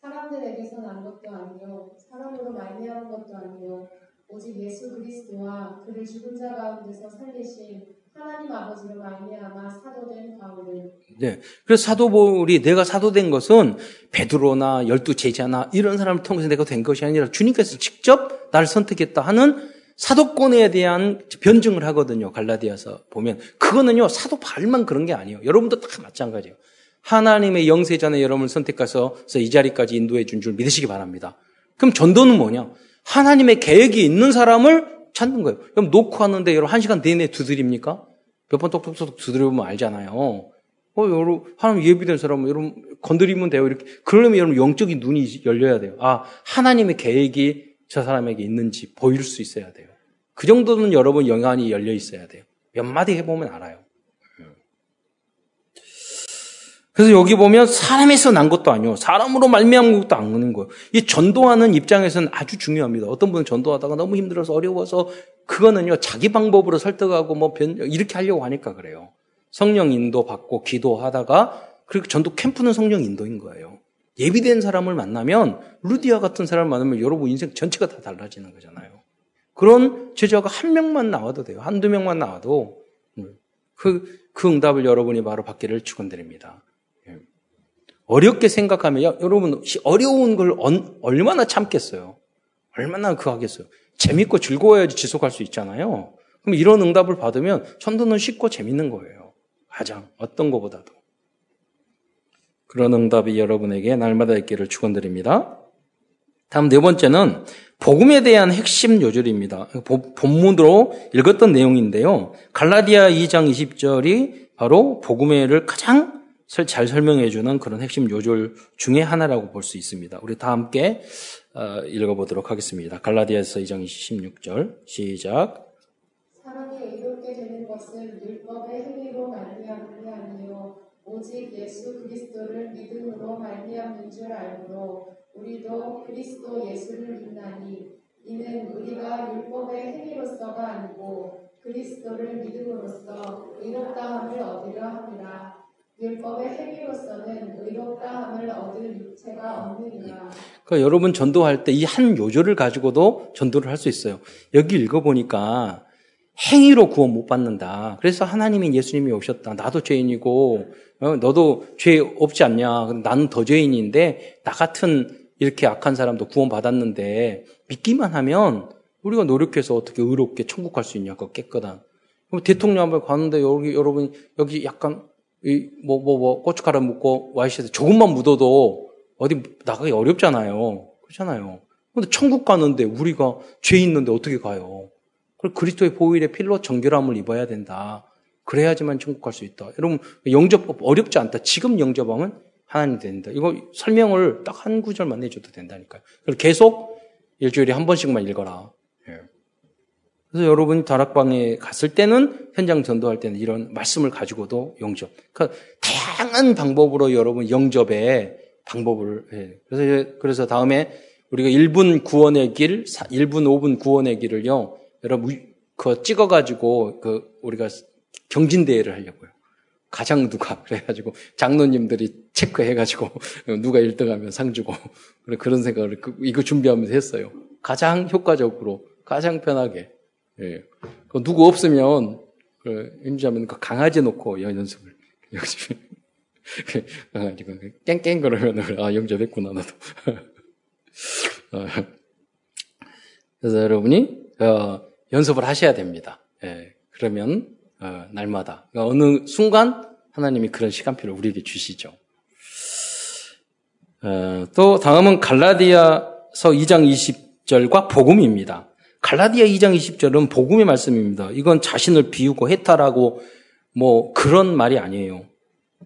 사람들에게서 난 것도 아니요 사람으로 말미암은 것도 아니요 오직 예수 그리스도와 그를 죽은 자 가운데서 살리신 하나님 아버지로 말미암아 사도된 바울을 네. 그래서 사도 바울이 내가 사도된 것은 베드로나 열두 제자나 이런 사람을 통해서 내가 된 것이 아니라 주님께서 직접 나를 선택했다 하는 사도권에 대한 변증을 하거든요. 갈라디아서 보면 그거는요 사도 바울만 그런 게 아니에요. 여러분도 다 마찬가지예요. 하나님의 영세전에 여러분을 선택해서 이 자리까지 인도해 준 줄 믿으시기 바랍니다. 그럼 전도는 뭐냐? 하나님의 계획이 있는 사람을 찾는 거예요. 그럼 놓고 하는데 여러분 한 시간 내내 두드립니까? 몇 번 똑똑똑 두드려보면 알잖아요. 어, 여러분, 하나님 예비된 사람은 여러분 건드리면 돼요. 이렇게. 그러려면 여러분 영적인 눈이 열려야 돼요. 아, 하나님의 계획이 저 사람에게 있는지 보일 수 있어야 돼요. 그 정도는 여러분 영안이 열려 있어야 돼요. 몇 마디 해보면 알아요. 그래서 여기 보면 사람에서 난 것도 아니요. 사람으로 말미암은 것도 아닌 거예요. 이 전도하는 입장에서는 아주 중요합니다. 어떤 분은 전도하다가 너무 힘들어서 어려워서 그거는요. 자기 방법으로 설득하고 뭐 변, 이렇게 하려고 하니까 그래요. 성령 인도 받고 기도하다가 그리고 전도 캠프는 성령 인도인 거예요. 예비된 사람을 만나면 루디아 같은 사람을 만나면 여러분 인생 전체가 다 달라지는 거잖아요. 그런 제자가 한 명만 나와도 돼요. 한두 명만 나와도 그, 그 응답을 여러분이 바로 받기를 축원드립니다. 예. 어렵게 생각하면 여러분 어려운 걸 얼마나 참겠어요? 얼마나 그 하겠어요? 재밌고 즐거워야지 지속할 수 있잖아요. 그럼 이런 응답을 받으면 천도는 쉽고 재밌는 거예요. 가장 어떤 것보다도. 그런 응답이 여러분에게 날마다 있기를 축원드립니다. 다음 네 번째는 복음에 대한 핵심 요절입니다. 본문으로 읽었던 내용인데요. 갈라디아 2장 20절이 바로 복음회를 가장 잘 설명해 주는 그런 핵심 요절 중에 하나라고 볼 수 있습니다. 우리 다 함께 어, 읽어보도록 하겠습니다. 갈라디아서 2장 26절 시작. 사람이 의롭게 되는 것은 율법의 행위로 말미암음이 아니요 오직 예수 그리스도를 믿음으로 말미암는 줄 알므로 우리도 그리스도 예수를 믿나니 이는 우리가 율법의 행위로서가 아니고 그리스도를 믿음으로써 의롭다함을 얻으려 함이라. 율법의 행위로서는 의롭다함을 얻을 육체가 없느니라. 그러니까 여러분 전도할 때 이 한 요절을 가지고도 전도를 할 수 있어요. 여기 읽어보니까 행위로 구원 못 받는다. 그래서 하나님이 예수님이 오셨다. 나도 죄인이고 어, 너도 죄 없지 않냐. 나는 더 죄인인데 나 같은 이렇게 악한 사람도 구원 받았는데 믿기만 하면 우리가 노력해서 어떻게 의롭게 천국 갈 수 있냐고 깨끗한. 그럼 대통령 한번 가는데 여기 여러분 여기 약간 뭐뭐뭐 뭐, 뭐, 고춧가루 묻고 와이셔츠 조금만 묻어도 어디 나가기 어렵잖아요. 그렇잖아요. 근데 천국 가는데 우리가 죄 있는데 어떻게 가요? 그리고 그리스도의 보일의 필로 정결함을 입어야 된다. 그래야지만 천국 갈 수 있다. 여러분 영접법 어렵지 않다. 지금 영접하면 하나님 된다. 이거 설명을 딱 한 구절만 내줘도 된다니까요. 그래서 계속 일주일에 한 번씩만 읽어라. 예. 그래서 여러분이 다락방에 갔을 때는 현장 전도할 때는 이런 말씀을 가지고도 영접. 그러니까 다양한 방법으로 여러분 영접의 방법을 예. 그래서 그래서 다음에 우리가 1분 구원의 길, 1분 5분 구원의 길을요. 여러분 그 찍어 가지고 그 우리가 경진 대회를 하려고요. 가장 누가 (laughs) 그래가지고 장로님들이 체크해가지고 (laughs) 누가 1등하면 상 주고 (laughs) 그런 생각을 그, 이거 준비하면서 했어요. 가장 효과적으로 가장 편하게 예. 그 누구 없으면 그 임자면 그 강아지 놓고 연습을 (laughs) 역시 강아지가 깽깽 그러면 아 영접했구나 나도. 어. (laughs) 그래서 여러분이 어, 연습을 하셔야 됩니다. 예. 그러면 어, 날마다. 그러니까 어느 순간 하나님이 그런 시간표를 우리에게 주시죠. 어, 또 다음은 갈라디아서 2장 20절과 복음입니다. 갈라디아 2장 20절은 복음의 말씀입니다. 이건 자신을 비우고 해탈하고 뭐 그런 말이 아니에요.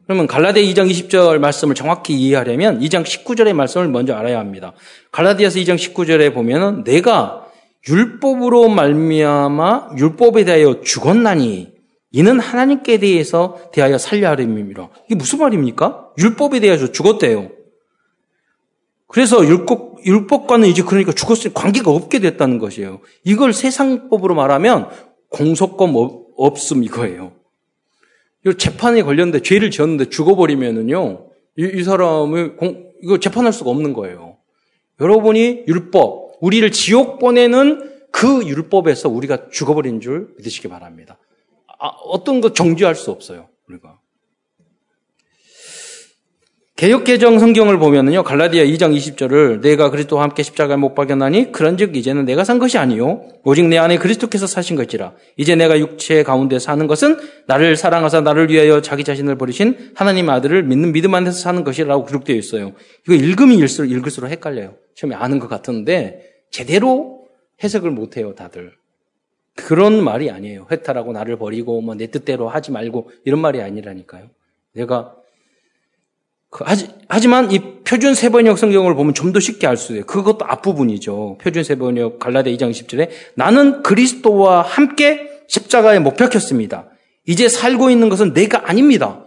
그러면 갈라디아 2장 20절 말씀을 정확히 이해하려면 2장 19절의 말씀을 먼저 알아야 합니다. 갈라디아서 2장 19절에 보면은 내가 율법으로 말미암아 율법에 대하여 죽었나니 이는 하나님께 대해서 대하여 살려 하림이라. 이게 무슨 말입니까? 율법에 대해서 죽었대요. 그래서 율법, 율법과는 이제 그러니까 죽었으니 관계가 없게 됐다는 것이에요. 이걸 세상법으로 말하면 공소권 없음 이거예요. 이 재판에 걸렸는데 죄를 지었는데 죽어버리면은요, 이, 이 사람을 공, 이거 재판할 수가 없는 거예요. 여러분이 율법, 우리를 지옥 보내는 그 율법에서 우리가 죽어버린 줄 믿으시기 바랍니다. 아, 어떤 거 정지할 수 없어요. 우리가. 개혁개정 성경을 보면은요, 갈라디아 2장 20절을 내가 그리스도와 함께 십자가에 못 박였나니 그런즉 이제는 내가 산 것이 아니요 오직 내 안에 그리스도께서 사신 것이라 이제 내가 육체 가운데 사는 것은 나를 사랑하사 나를 위하여 자기 자신을 버리신 하나님 아들을 믿는 믿음 안에서 사는 것이라고 기록되어 있어요. 이거 읽으면 읽을수록, 읽을수록 헷갈려요. 처음에 아는 것 같은데 제대로 해석을 못 해요, 다들. 그런 말이 아니에요. 회탈하고 나를 버리고 뭐 내 뜻대로 하지 말고 이런 말이 아니라니까요. 내가 그, 하지, 하지 만 이 표준 세번역 성경을 보면 좀 더 쉽게 알 수 있어요. 그것도 앞부분이죠. 표준 세번역 갈라데 2장 10절에 나는 그리스도와 함께 십자가에 못 박혔습니다. 이제 살고 있는 것은 내가 아닙니다.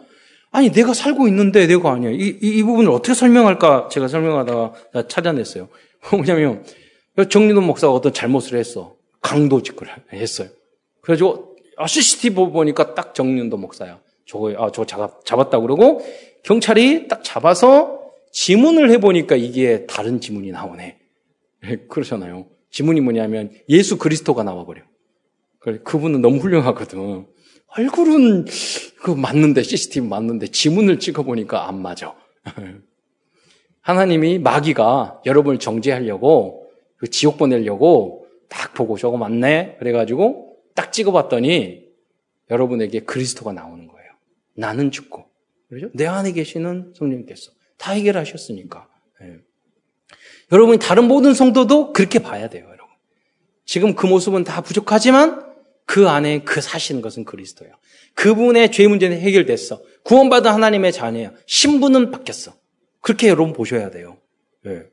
아니 내가 살고 있는데 내가 아니야. 이, 이, 이 부분을 어떻게 설명할까 제가 설명하다가 찾아냈어요. (laughs) 뭐냐면 정리도 목사가 어떤 잘못을 했어. 강도 짓거를 했어요. 그래가지고 아, CCTV 보니까 딱 정윤도 목사야. 저거 아, 저거 잡, 잡았다 그러고 경찰이 딱 잡아서 지문을 해보니까 이게 다른 지문이 나오네. 그러잖아요. 지문이 뭐냐면 예수 그리스도가 나와버려. 그분은 너무 훌륭하거든. 얼굴은 그 맞는데 CCTV 맞는데 지문을 찍어보니까 안 맞아. (laughs) 하나님이 마귀가 여러분을 정죄하려고 그 지옥 보내려고 딱 보고 저거 맞네 그래가지고 딱 찍어봤더니 여러분에게 그리스도가 나오는 거예요. 나는 죽고 그렇죠? 내 안에 계시는 성령님께서 다 해결하셨으니까. 네. 여러분이 다른 모든 성도도 그렇게 봐야 돼요, 여러분. 지금 그 모습은 다 부족하지만 그 안에 그 사시는 것은 그리스도예요. 그분의 죄 문제는 해결됐어. 구원받은 하나님의 자녀야. 신분은 바뀌었어. 그렇게 여러분 보셔야 돼요. 예.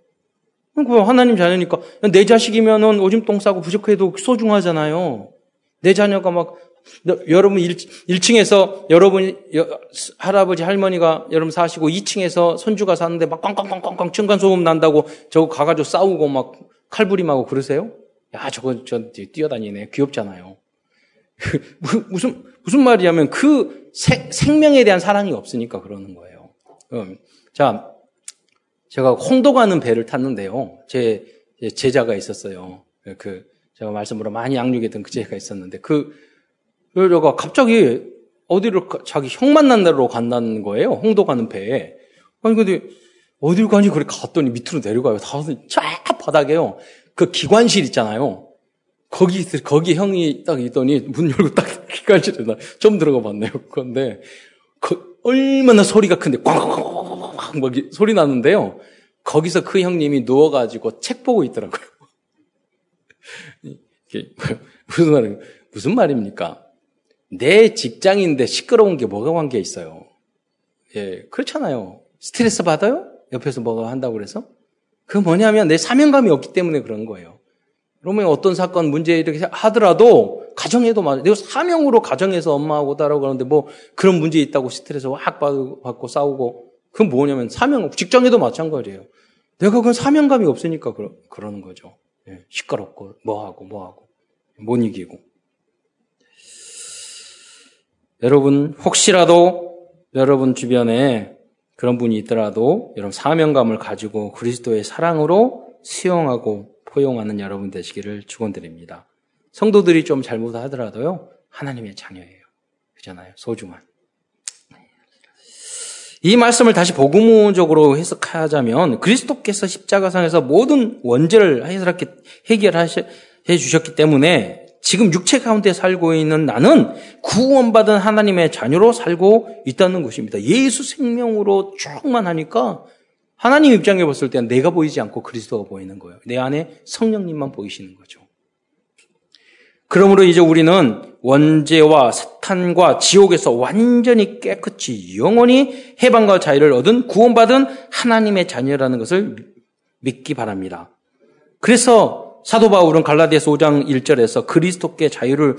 그 하나님 자녀니까 내 자식이면은 오줌 똥 싸고 부족해도 소중하잖아요. 내 자녀가 막 여러분 1, 1층에서 여러분 할아버지 할머니가 여러분 사시고 2층에서 손주가 사는데 막 꽝꽝꽝꽝꽝 층간 소음 난다고 저거 가가지고 싸우고 막 칼부림하고 그러세요? 야 저거 저 뛰어다니네 귀엽잖아요. (laughs) 무슨 무슨 말이냐면 그 세, 생명에 대한 사랑이 없으니까 그러는 거예요. 음. 자 제가 홍도 가는 배를 탔는데요. 제 제자가 있었어요. 그 제가 말씀으로 많이 양육했던 그 제자가 있었는데 그 여자가 갑자기 어디를 자기 형 만난 데로 간다는 거예요. 홍도 가는 배에. 아니 근데 어디를 가니 그래 갔더니 밑으로 내려가요. 다쫙 바닥에요. 그 기관실 있잖아요. 거기 거기 형이 딱 있더니 문 열고 딱 (laughs) 기관실에 나좀 들어가 봤네요. 그런데 그 얼마나 소리가 큰데 꽝꽝꽝꽝 막 소리 나는데요. 거기서 그 형님이 누워가지고 책 보고 있더라고요. (laughs) (laughs) 무슨 말입니까? 내 직장인데 시끄러운 게 뭐가 관계 있어요? 예, 그렇잖아요. 스트레스 받아요? 옆에서 뭐가 한다고 그래서? 그 뭐냐면 내 사명감이 없기 때문에 그런 거예요. 그러면 어떤 사건, 문제 이렇게 하더라도 가정에도 맞아. 내가 사명으로 가정에서 엄마하고 딸하고 그러는데 뭐 그런 문제 있다고 스트레스 확 받고 싸우고 그건 뭐냐면 사명, 직장에도 마찬가지예요. 내가 그 사명감이 없으니까 그러, 그러는 거죠. 예, 시끄럽고 뭐하고 뭐하고 못 이기고. 여러분 혹시라도 여러분 주변에 그런 분이 있더라도 여러분 사명감을 가지고 그리스도의 사랑으로 수용하고 포용하는 여러분 되시기를 축원드립니다. 성도들이 좀 잘못하더라도요 하나님의 자녀예요. 그잖아요. 소중한. 이 말씀을 다시 복음적으로 해석하자면 그리스도께서 십자가상에서 모든 원죄를 해결해 주셨기 때문에 지금 육체 가운데 살고 있는 나는 구원받은 하나님의 자녀로 살고 있다는 것입니다. 예수 생명으로 충만하니까 하나님 입장에 봤을 때는 내가 보이지 않고 그리스도가 보이는 거예요. 내 안에 성령님만 보이시는 거죠. 그러므로 이제 우리는 원죄와 사탄과 지옥에서 완전히 깨끗이 영원히 해방과 자유를 얻은 구원받은 하나님의 자녀라는 것을 믿기 바랍니다. 그래서 사도 바울은 갈라디아서 5장 1절에서 그리스도께 자유를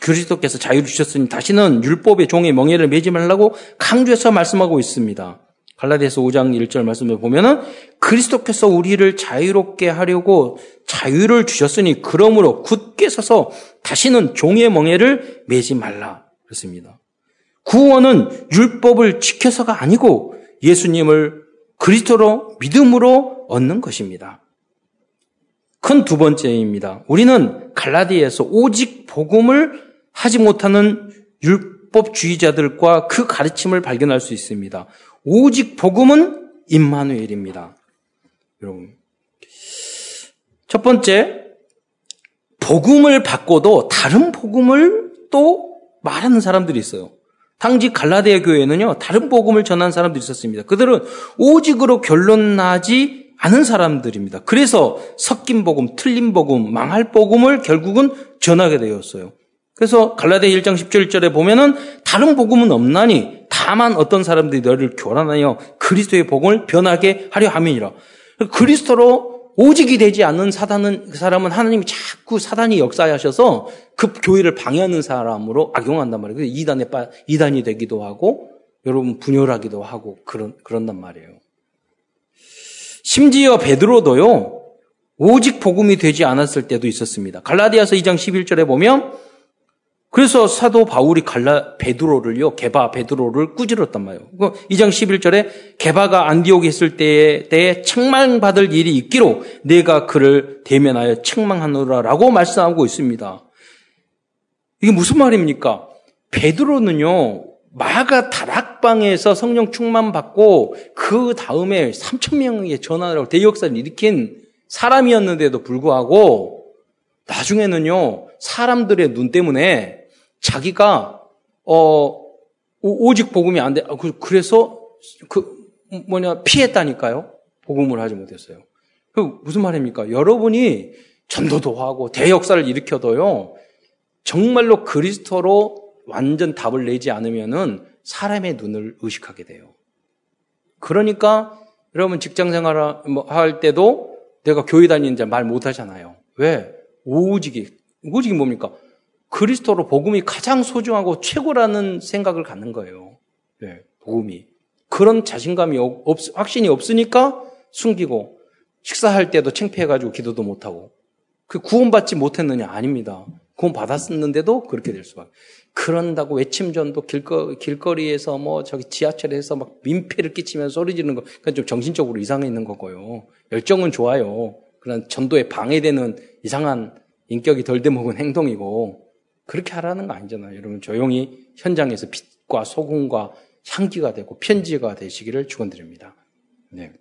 그리스도께서 자유를 주셨으니 다시는 율법의 종의 멍에를 매지 말라고 강조해서 말씀하고 있습니다. 갈라디아서 5장 1절 말씀을 보면은 그리스도께서 우리를 자유롭게 하려고 자유를 주셨으니 그러므로 굳게 서서 다시는 종의 멍에를 매지 말라 그렇습니다. 구원은 율법을 지켜서가 아니고 예수님을 그리스도로 믿음으로 얻는 것입니다. 큰 두 번째입니다. 우리는 갈라디에서 오직 복음을 하지 못하는 율법주의자들과 그 가르침을 발견할 수 있습니다. 오직 복음은 임마누엘입니다. 여러분. 첫 번째, 복음을 받고도 다른 복음을 또 말하는 사람들이 있어요. 당시 갈라디아 교회는요, 다른 복음을 전한 사람들이 있었습니다. 그들은 오직으로 결론 나지 않은 사람들입니다. 그래서 섞인 복음, 틀린 복음, 망할 복음을 결국은 전하게 되었어요. 그래서 갈라디아 1장 17절에 보면은 다른 복음은 없나니 다만 어떤 사람들이 너를 교란하여 그리스도의 복음을 변하게 하려 함이니라. 그리스도로 오직이 되지 않는 사단은 그 사람은 하나님이 자꾸 사단이 역사하셔서 그 교회를 방해하는 사람으로 악용한단 말이에요. 이단에 빠 이단이 되기도 하고 여러분 분열하기도 하고 그런 그런단 말이에요. 심지어 베드로도요. 오직 복음이 되지 않았을 때도 있었습니다. 갈라디아서 2장 11절에 보면 그래서 사도 바울이 갈라 베드로를요. 게바 베드로를 꾸짖었단 말이에요. 2장 11절에 게바가 안디옥에 있을 때에 대해 책망받을 일이 있기로 내가 그를 대면하여 책망하노라라고 말씀하고 있습니다. 이게 무슨 말입니까? 베드로는요, 마가 다락방에서 성령 충만 받고 그 다음에 3천 명에게 전환을 하고 대역사를 일으킨 사람이었는데도 불구하고 나중에는요, 사람들의 눈 때문에 자기가, 어, 오직 복음이 안 돼. 아, 그, 그래서 그 뭐냐 피했다니까요. 복음을 하지 못했어요. 그 무슨 말입니까? 여러분이 전도도 하고 대역사를 일으켜도요. 정말로 그리스도로 완전 답을 내지 않으면은 사람의 눈을 의식하게 돼요. 그러니까 여러분 직장 생활 뭐할 때도 내가 교회 다니는 말못 하잖아요. 왜? 오직이 오직이 뭡니까? 그리스도로 복음이 가장 소중하고 최고라는 생각을 갖는 거예요. 네, 복음이. 그런 자신감이 없, 확신이 없으니까 숨기고 식사할 때도 창피해가지고 기도도 못하고 그 구원받지 못했느냐? 아닙니다. 구원 받았었는데도 그렇게 될 수밖에. 그런다고 외침전도 길거, 길거리에서 뭐 저기 지하철에서 막 민폐를 끼치면 소리 지르는 거, 그러니까 좀 정신적으로 이상해 있는 거고요. 열정은 좋아요. 그런 전도에 방해되는 이상한 인격이 덜 돼먹은 행동이고, 그렇게 하라는 거 아니잖아요. 여러분 조용히 현장에서 빛과 소금과 향기가 되고 편지가 되시기를 축원드립니다. 네.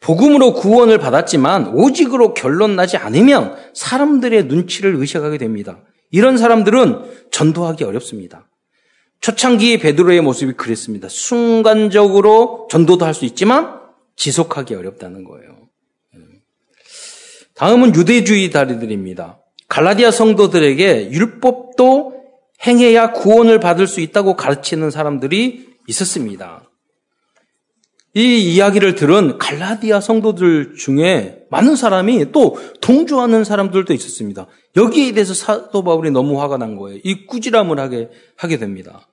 복음으로 구원을 받았지만 오직으로 결론 나지 않으면 사람들의 눈치를 의식하게 됩니다. 이런 사람들은 전도하기 어렵습니다. 초창기 베드로의 모습이 그랬습니다. 순간적으로 전도도 할 수 있지만 지속하기 어렵다는 거예요. 다음은 유대주의 다리들입니다. 갈라디아 성도들에게 율법도 행해야 구원을 받을 수 있다고 가르치는 사람들이 있었습니다. 이 이야기를 들은 갈라디아 성도들 중에 많은 사람이 또 동조하는 사람들도 있었습니다. 여기에 대해서 사도 바울이 너무 화가 난 거예요. 이 꾸지람을 하게, 하게 됩니다.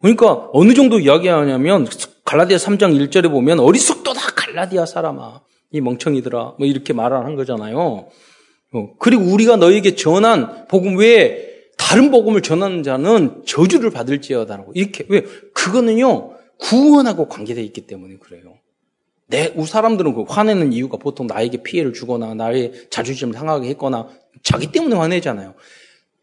그러니까 어느 정도 이야기하냐면 갈라디아 3장 1절에 보면 어리석도다 갈라디아 사람아. 이 멍청이들아. 뭐 이렇게 말을 한 거잖아요. 어, 그리고 우리가 너에게 전한 복음 외에 다른 복음을 전하는 자는 저주를 받을지어다라고 이렇게 왜 그거는요 구원하고 관계되어 있기 때문에 그래요. 내, 우 사람들은 그 화내는 이유가 보통 나에게 피해를 주거나 나의 자존심을 상하게 했거나 자기 때문에 화내잖아요.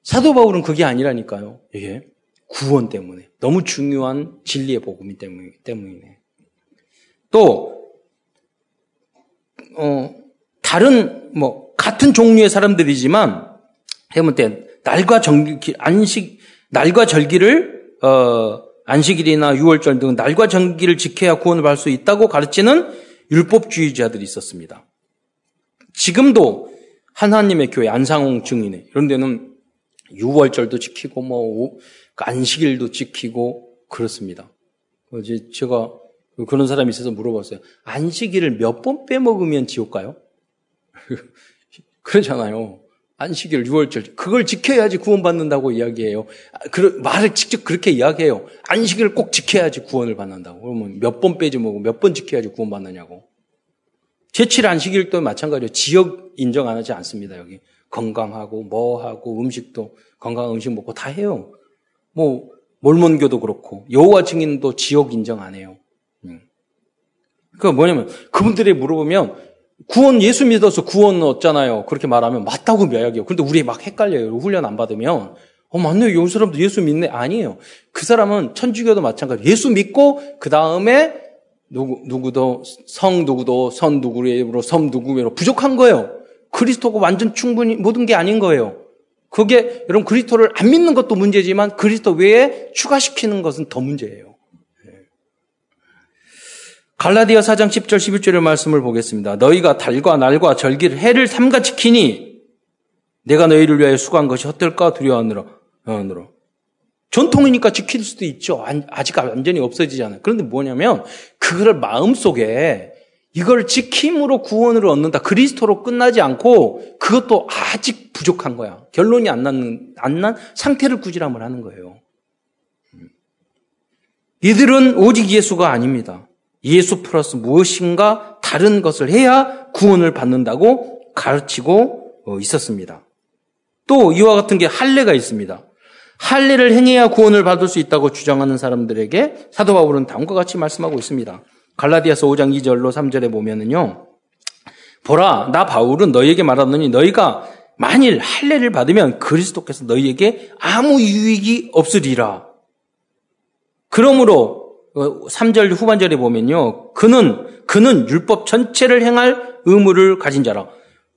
사도 바울은 그게 아니라니까요. 이게 구원 때문에 너무 중요한 진리의 복음이 때문이네. 또 어, 다른 뭐 같은 종류의 사람들이지만 해볼 때 날과 정기 안식 날과 절기를 어, 안식일이나 유월절 등 날과 정기를 지켜야 구원을 받을 수 있다고 가르치는 율법주의자들이 있었습니다. 지금도 하나님의 교회 안상홍 증인회 이런 데는 유월절도 지키고 뭐 안식일도 지키고 그렇습니다. 어제 제가 그런 사람이 있어서 물어봤어요. 안식일을 몇 번 빼먹으면 지옥 가요? (laughs) 그러잖아요. 안식일 6월절 그걸 지켜야지 구원받는다고 이야기해요. 그 말을 직접 그렇게 이야기해요. 안식일을 꼭 지켜야지 구원을 받는다고. 그러면 몇 번 빼지 뭐고 몇 번 지켜야지 구원받느냐고. 제7 안식일도 마찬가지예요. 지역 인정 안 하지 않습니다. 여기 건강하고 뭐 하고 음식도 건강한 음식 먹고 다 해요. 뭐 몰몬교도 그렇고 여호와 증인도 지역 인정 안 해요. 음. 그러니까 뭐냐면 그분들이 물어보면 구원 예수 믿어서 구원 얻잖아요. 그렇게 말하면 맞다고 이야기해요. 그런데 우리 막 헷갈려요. 훈련 안 받으면 어 맞네요. 요 사람도 예수 믿네. 아니에요. 그 사람은 천주교도 마찬가지. 예수 믿고 그 다음에 누구 누구도 성 누구도 선 누구로 섬 누구로 부족한 거예요. 그리스도가 완전 충분히 모든 게 아닌 거예요. 그게 여러분 그리스도를 안 믿는 것도 문제지만 그리스도 외에 추가시키는 것은 더 문제예요. 갈라디아 4장 10절 11절의 말씀을 보겠습니다. 너희가 달과 날과 절기를 해를 삼가 지키니 내가 너희를 위하여 수고한 것이 헛될까 두려워하느라. 전통이니까 지킬 수도 있죠. 아직 완전히 없어지지 않아요. 그런데 뭐냐면 그거를 마음속에 이걸 지킴으로 구원을 얻는다. 그리스도로 끝나지 않고 그것도 아직 부족한 거야. 결론이 안 난, 안 난 상태를 구지람을 하는 거예요. 이들은 오직 예수가 아닙니다. 예수 플러스 무엇인가 다른 것을 해야 구원을 받는다고 가르치고 어, 있었습니다. 또 이와 같은 게 할례가 있습니다. 할례를 행해야 구원을 받을 수 있다고 주장하는 사람들에게 사도 바울은 다음과 같이 말씀하고 있습니다. 갈라디아서 5장 2절로 3절에 보면은요. 보라 나 바울은 너희에게 말하노니 너희가 만일 할례를 받으면 그리스도께서 너희에게 아무 유익이 없으리라. 그러므로 3절 어, 후반절에 보면요. 그는 그는 율법 전체를 행할 의무를 가진 자라.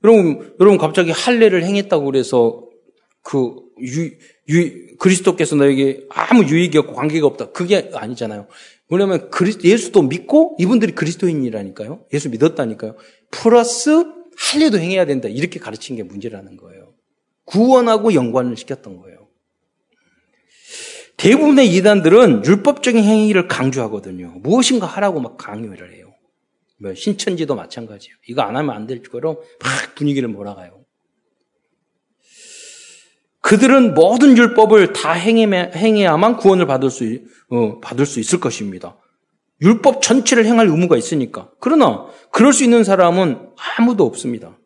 여러분 여러분 갑자기 할례를 행했다고 그래서 그 유, 유, 그리스도께서 너에게 아무 유익이 없고 관계가 없다. 그게 아니잖아요. 왜냐하면 예수도 믿고 이분들이 그리스도인이라니까요. 예수 믿었다니까요. 플러스 할례도 행해야 된다. 이렇게 가르친 게 문제라는 거예요. 구원하고 연관을 시켰던 거예요. 대부분의 이단들은 율법적인 행위를 강조하거든요. 무엇인가 하라고 막 강요를 해요. 뭐 신천지도 마찬가지예요. 이거 안 하면 안 될 거로 막 분위기를 몰아가요. 그들은 모든 율법을 다 행해야만 구원을 받을 수, 어, 받을 수 있을 것입니다. 율법 전체를 행할 의무가 있으니까. 그러나 그럴 수 있는 사람은 아무도 없습니다.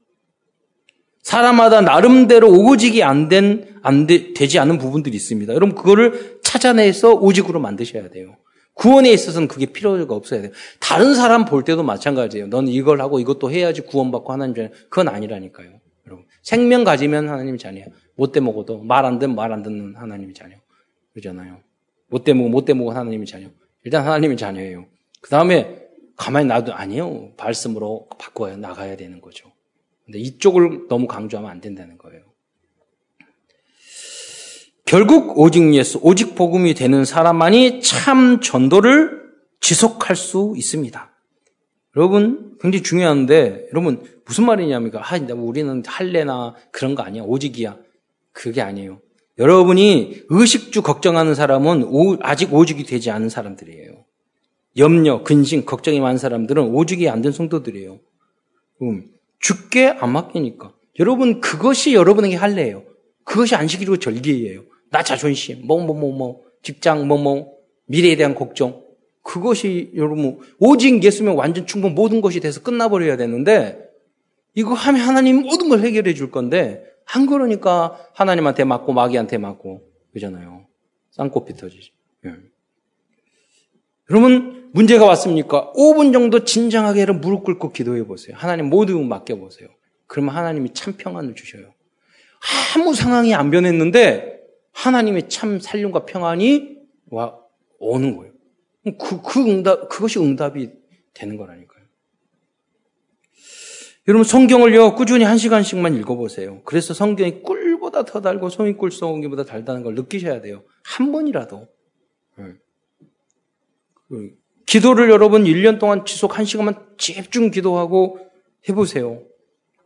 사람마다 나름대로 오직이 안 된, 안 되, 되지 않은 부분들이 있습니다. 여러분, 그거를 찾아내서 오직으로 만드셔야 돼요. 구원에 있어서는 그게 필요가 없어야 돼요. 다른 사람 볼 때도 마찬가지예요. 넌 이걸 하고 이것도 해야지 구원받고 하나님 전 그건 아니라니까요. 여러분. 생명 가지면 하나님 자녀야. 못돼 먹어도 말 안 듣면 말안 듣는 하나님의 자녀. 그러잖아요. 못돼 먹어 못돼 먹어 하나님의 자녀. 일단 하나님의 자녀예요. 그 다음에 가만히 놔도 아니에요. 말씀으로 바꿔야 나가야 되는 거죠. 근데 이쪽을 너무 강조하면 안 된다는 거예요. 결국 오직 예수, 오직 복음이 되는 사람만이 참 전도를 지속할 수 있습니다. 여러분, 굉장히 중요한데, 여러분, 무슨 말이냐니까, 아, 우리는 할래나 그런 거 아니야. 오직이야. 그게 아니에요. 여러분이 의식주 걱정하는 사람은 오, 아직 오직이 되지 않은 사람들이에요. 염려, 근심, 걱정이 많은 사람들은 오직이 안 된 성도들이에요. 음, 죽게 안 맡기니까. 여러분, 그것이 여러분에게 할래예요. 그것이 안식이고 절기예요. 나 자존심, 뭐, 뭐, 뭐, 뭐, 직장, 뭐, 뭐, 미래에 대한 걱정. 그것이 여러분, 오직 예수면 완전 충분 모든 것이 돼서 끝나버려야 되는데, 이거 하면 하나님 모든 걸 해결해 줄 건데, 안 그러니까 하나님한테 맞고 마귀한테 맞고 그잖아요. 쌍코피 터지죠. 예. 여러분 문제가 왔습니까? 5분 정도 진정하게 무릎 꿇고 기도해 보세요. 하나님 모두 맡겨 보세요. 그러면 하나님이 참 평안을 주셔요. 아무 상황이 안 변했는데 하나님의 참 살림과 평안이 와 오는 거예요. 그, 그 응답 그것이 응답이 되는 거라니까. 여러분 성경을요 꾸준히 한 시간씩만 읽어보세요. 그래서 성경이 꿀보다 더 달고 송이 꿀 쏘기보다 달다는 걸 느끼셔야 돼요. 한 번이라도. 네. 그 기도를 여러분 1년 동안 지속 한 시간만 집중 기도하고 해보세요.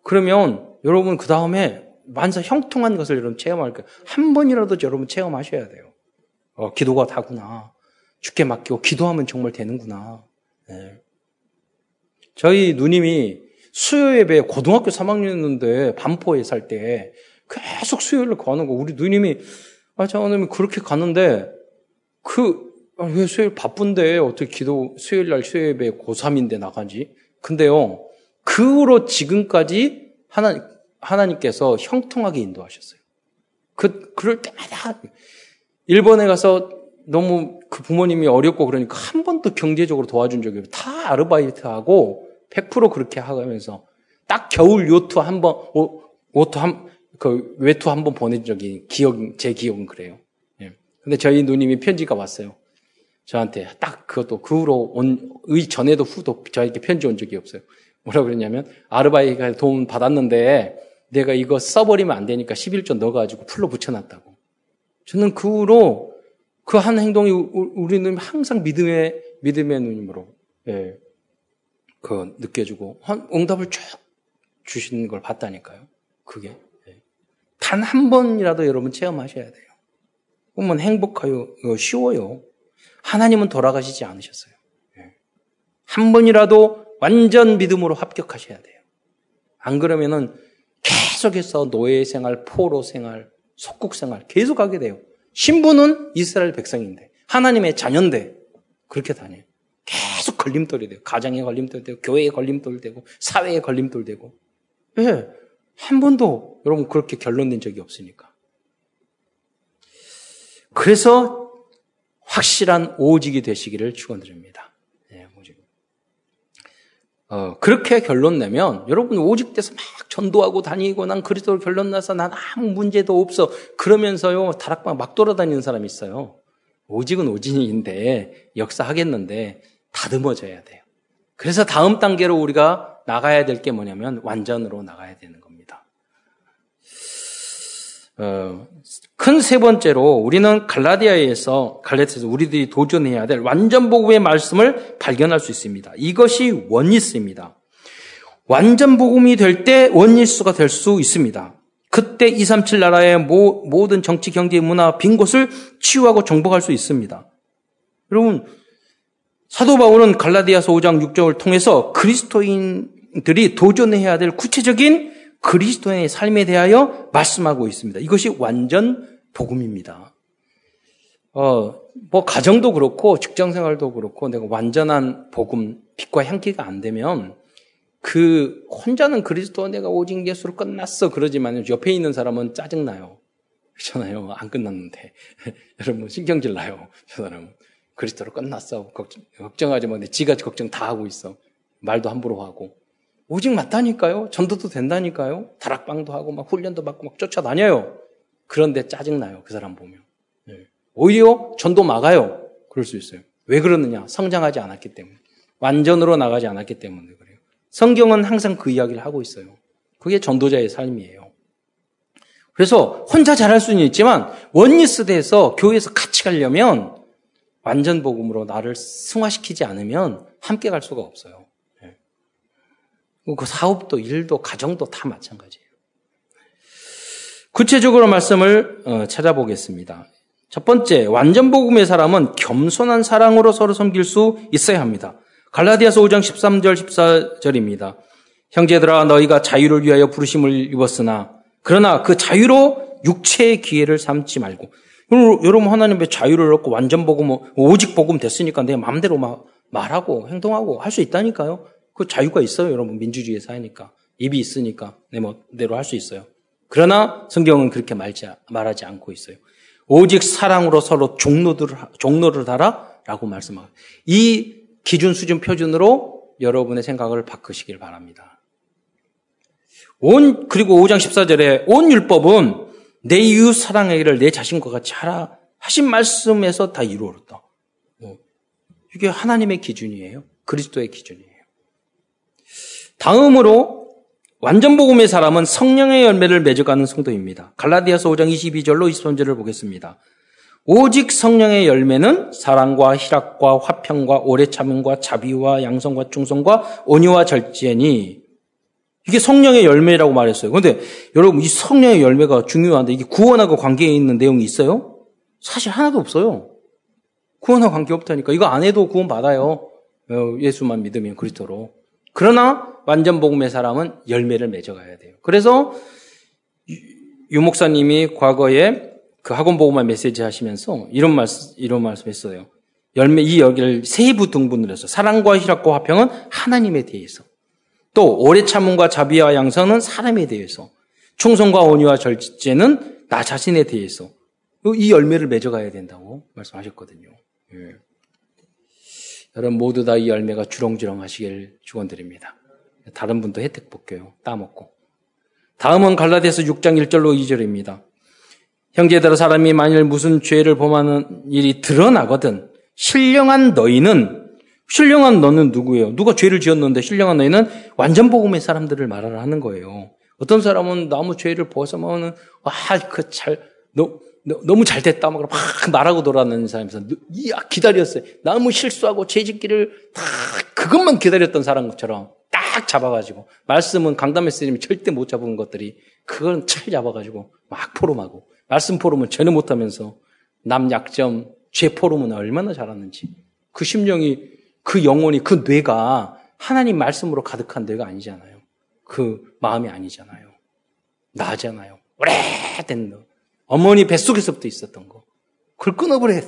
그러면 여러분 그 다음에 만사 형통한 것을 여러분 체험할 거예요. 한 번이라도 여러분 체험하셔야 돼요. 어, 기도가 다구나. 죽게 맡기고 기도하면 정말 되는구나. 네. 저희 누님이 수요 예배 고등학교 3학년이었는데 반포에 살 때 계속 수요일을 가는 거. 우리 누님이 아, 장하님이 그렇게 가는데 그, 아, 왜 수요일 바쁜데 어떻게 기도, 수요일 날 수요 예배 고3인데 나가지? 근데요, 그 후로 지금까지 하나, 하나님께서 형통하게 인도하셨어요. 그, 그럴 때마다 일본에 가서 너무 그 부모님이 어렵고 그러니까 한 번도 경제적으로 도와준 적이 없어요. 다 아르바이트하고 100% 그렇게 하면서 딱 겨울 요트 한 번, 오트 한, 그 외투 한 번 보낸 적이 기억, 제 기억은 그래요. 예. 근데 저희 누님이 편지가 왔어요. 저한테 딱 그것도 그 후로 온, 의 전에도 후도 저에게 편지 온 적이 없어요. 뭐라 그랬냐면 아르바이트가 도움 받았는데 내가 이거 써버리면 안 되니까 11조 넣어가지고 풀로 붙여놨다고. 저는 그 후로 그 한 행동이 우리는 항상 믿음의, 믿음의 누님으로, 예, 그 느껴지고 응답을 쭉 주시는 걸 봤다니까요. 그게 예. 단한 번이라도 여러분 체험하셔야 돼요. 그러면 행복하요, 쉬워요. 하나님은 돌아가시지 않으셨어요. 예. 한 번이라도 완전 믿음으로 합격하셔야 돼요. 안 그러면은 계속해서 노예 생활, 포로 생활, 속국 생활 계속 하게 돼요. 신부는 이스라엘 백성인데 하나님의 자녀인데 그렇게 다녀요. 계속 걸림돌이 돼요. 가정에 걸림돌 되고, 교회에 걸림돌 되고, 사회에 걸림돌 되고. 예. 네, 한 번도 여러분 그렇게 결론 낸 적이 없으니까. 그래서 확실한 오직이 되시기를 축원드립니다. 어, 그렇게 결론 내면 여러분 오직 돼서 막 전도하고 다니고 난 그리스도로 결론 나서 난 아무 문제도 없어 그러면서요 다락방 막 돌아다니는 사람이 있어요. 오직은 오직인데 역사하겠는데 다듬어져야 돼요. 그래서 다음 단계로 우리가 나가야 될 게 뭐냐면 완전으로 나가야 되는. 어, 큰 세 번째로 우리는 갈라디아에서 갈라디아에서 우리들이 도전해야 될 완전 복음의 말씀을 발견할 수 있습니다. 이것이 원리스입니다. 완전 복음이 될 때 원리스가 될 수 있습니다. 그때 237 나라의 모, 모든 정치, 경제, 문화, 빈 곳을 치유하고 정복할 수 있습니다. 여러분, 사도 바울은 갈라디아서 5장 6절을 통해서 그리스도인들이 도전해야 될 구체적인 그리스도인의 삶에 대하여 말씀하고 있습니다. 이것이 완전 복음입니다. 어, 뭐 가정도 그렇고 직장 생활도 그렇고 내가 완전한 복음 빛과 향기가 안 되면 그 혼자는 그리스도 내가 오직 예수로 끝났어 그러지만 옆에 있는 사람은 짜증 나요. 그렇잖아요. 안 끝났는데 (laughs) 여러분 신경질 나요. 저 사람은 그리스도로 끝났어. 걱정, 걱정하지 마. 내 지가 걱정 다 하고 있어. 말도 함부로 하고. 오직 맞다니까요. 전도도 된다니까요. 다락방도 하고 막 훈련도 받고 막 쫓아다녀요. 그런데 짜증나요. 그 사람 보면. 네. 오히려 전도 막아요. 그럴 수 있어요. 왜 그러느냐? 성장하지 않았기 때문에. 완전으로 나가지 않았기 때문에 그래요. 성경은 항상 그 이야기를 하고 있어요. 그게 전도자의 삶이에요. 그래서 혼자 잘할 수는 있지만 원리스대에서 교회에서 같이 가려면 완전 복음으로 나를 승화시키지 않으면 함께 갈 수가 없어요. 그 사업도 일도 가정도 다 마찬가지예요. 구체적으로 말씀을 어, 찾아보겠습니다. 첫 번째, 완전 복음의 사람은 겸손한 사랑으로 서로 섬길 수 있어야 합니다. 갈라디아서 5장 13절 14절입니다. 형제들아 너희가 자유를 위하여 부르심을 입었으나 그러나 그 자유로 육체의 기회를 삼지 말고 여러분 하나님의 자유를 얻고 완전 복음 오직 복음 됐으니까 내 마음대로 막 말하고 행동하고 할 수 있다니까요. 그 자유가 있어요, 여러분. 민주주의에 사니까. 입이 있으니까 내 멋대로 할 수 있어요. 그러나 성경은 그렇게 말지, 말하지 않고 있어요. 오직 사랑으로 서로 종로를, 종로를 달아? 라고 말씀하고. 이 기준, 수준, 표준으로 여러분의 생각을 바꾸시길 바랍니다. 온, 그리고 5장 14절에 온 율법은 내 이웃 사랑하기를 내 자신과 같이 하라 하신 말씀에서 다 이루어졌다. 뭐, 이게 하나님의 기준이에요. 그리스도의 기준이에요. 다음으로 완전 복음의 사람은 성령의 열매를 맺어가는 성도입니다. 갈라디아서 5장 22절로 23절을 보겠습니다. 오직 성령의 열매는 사랑과 희락과 화평과 오래 참음과 자비와 양성과 충성과 온유와 절제니 이게 성령의 열매라고 말했어요. 그런데 여러분 이 성령의 열매가 중요한데 이게 구원하고 관계에 있는 내용이 있어요? 사실 하나도 없어요. 구원하고 관계 없다니까. 이거 안 해도 구원 받아요. 어, 예수만 믿으면 그리스도로. 그러나 완전 복음의 사람은 열매를 맺어가야 돼요. 그래서 유 목사님이 과거에 그 학원 복음화 메시지 하시면서 이런 말씀 이런 말씀했어요. 열매 이 여기를 세부 등분을 해서 사랑과 희락과 화평은 하나님에 대해서 또 오래 참음과 자비와 양선은 사람에 대해서 충성과 온유와 절제는 나 자신에 대해서 이 열매를 맺어가야 된다고 말씀하셨거든요. 예. 여러분 모두 다 이 열매가 주렁주렁 하시길 축원드립니다. 다른 분도 혜택 볼게요. 따먹고. 다음은 갈라디아서 6장 1절로 2절입니다. 형제들아 사람이 만일 무슨 죄를 범하는 일이 드러나거든 신령한 너희는 신령한 너는 누구예요? 누가 죄를 지었는데 신령한 너희는 완전 복음의 사람들을 말하라 하는 거예요. 어떤 사람은 너무 죄를 벗어먹는 아그잘 너 무 잘 됐다 막 말하고 돌아다니는 사람에서 이야 기다렸어요. 너무 실수하고 죄짓기를 다 그것만 기다렸던 사람처럼 딱 잡아가지고 말씀은 강담의 스님이 절대 못 잡은 것들이 그건 잘 잡아가지고 막 포럼하고 말씀 포럼은 전혀 못하면서 남 약점 죄 포럼은 얼마나 잘하는지 그 심령이 그 영혼이 그 뇌가 하나님 말씀으로 가득한 뇌가 아니잖아요. 그 마음이 아니잖아요. 나잖아요. 오래된 너. 어머니 뱃속에서부터 있었던 거. 그걸 끊어버려야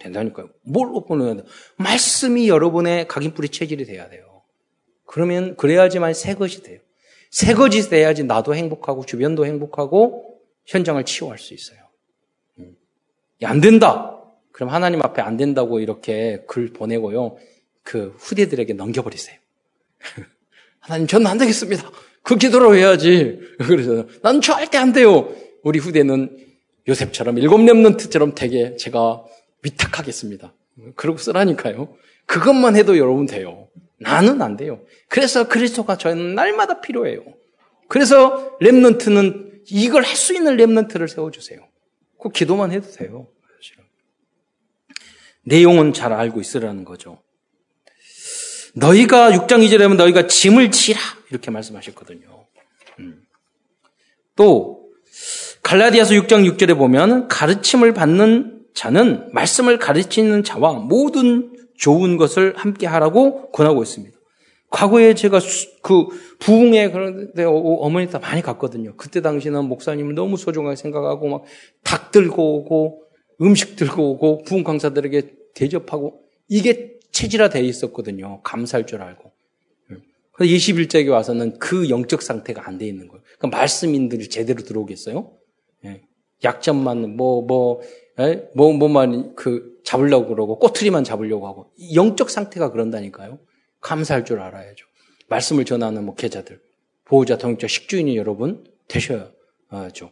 된다니까요. 뭘로 끊어야 돼? 말씀이 여러분의 각인뿌리 체질이 돼야 돼요. 그러면 그래야지만 새 것이 돼요. 새 것이 돼야지 나도 행복하고 주변도 행복하고 현장을 치유할 수 있어요. 음. 안 된다. 그럼 하나님 앞에 안 된다고 이렇게 글 보내고요. 그 후대들에게 넘겨버리세요. (laughs) 하나님, 저는 안 되겠습니다. 그 기도로 해야지. (laughs) 그래서 난 절대 안 돼요. 우리 후대는 요셉처럼 일곱 렘넌트처럼 되게 제가 위탁하겠습니다. 그러고 쓰라니까요. 그것만 해도 여러분 돼요. 나는 안 돼요. 그래서 그리스도가 저는 날마다 필요해요. 그래서 렘넌트는 이걸 할 수 있는 렘넌트를 세워주세요. 그 기도만 해도 돼요. 내용은 잘 알고 있으라는 거죠. 너희가 6장 2절에 하면 너희가 짐을 지라 이렇게 말씀하셨거든요. 음. 또 갈라디아서 6장 6절에 보면 가르침을 받는 자는 말씀을 가르치는 자와 모든 좋은 것을 함께 하라고 권하고 있습니다. 과거에 제가 그 부흥회 그런데 어머니 다 많이 갔거든요. 그때 당시는 목사님을 너무 소중하게 생각하고 막 닭 들고 오고 음식 들고 오고 부흥 강사들에게 대접하고 이게 체질화되어 있었거든요. 감사할 줄 알고. 그래서 21세기 와서는 그 영적 상태가 안 돼 있는 거예요. 그러니까 말씀인들이 제대로 들어오겠어요? 예. 약점만 뭐뭐 예? 뭐 뭐만 그 잡으려고 그러고 꼬투리만 잡으려고 하고 영적 상태가 그런다니까요. 감사할 줄 알아야죠. 말씀을 전하는 목회자들, 보호자, 동역자, 식주인이 여러분 되셔야죠.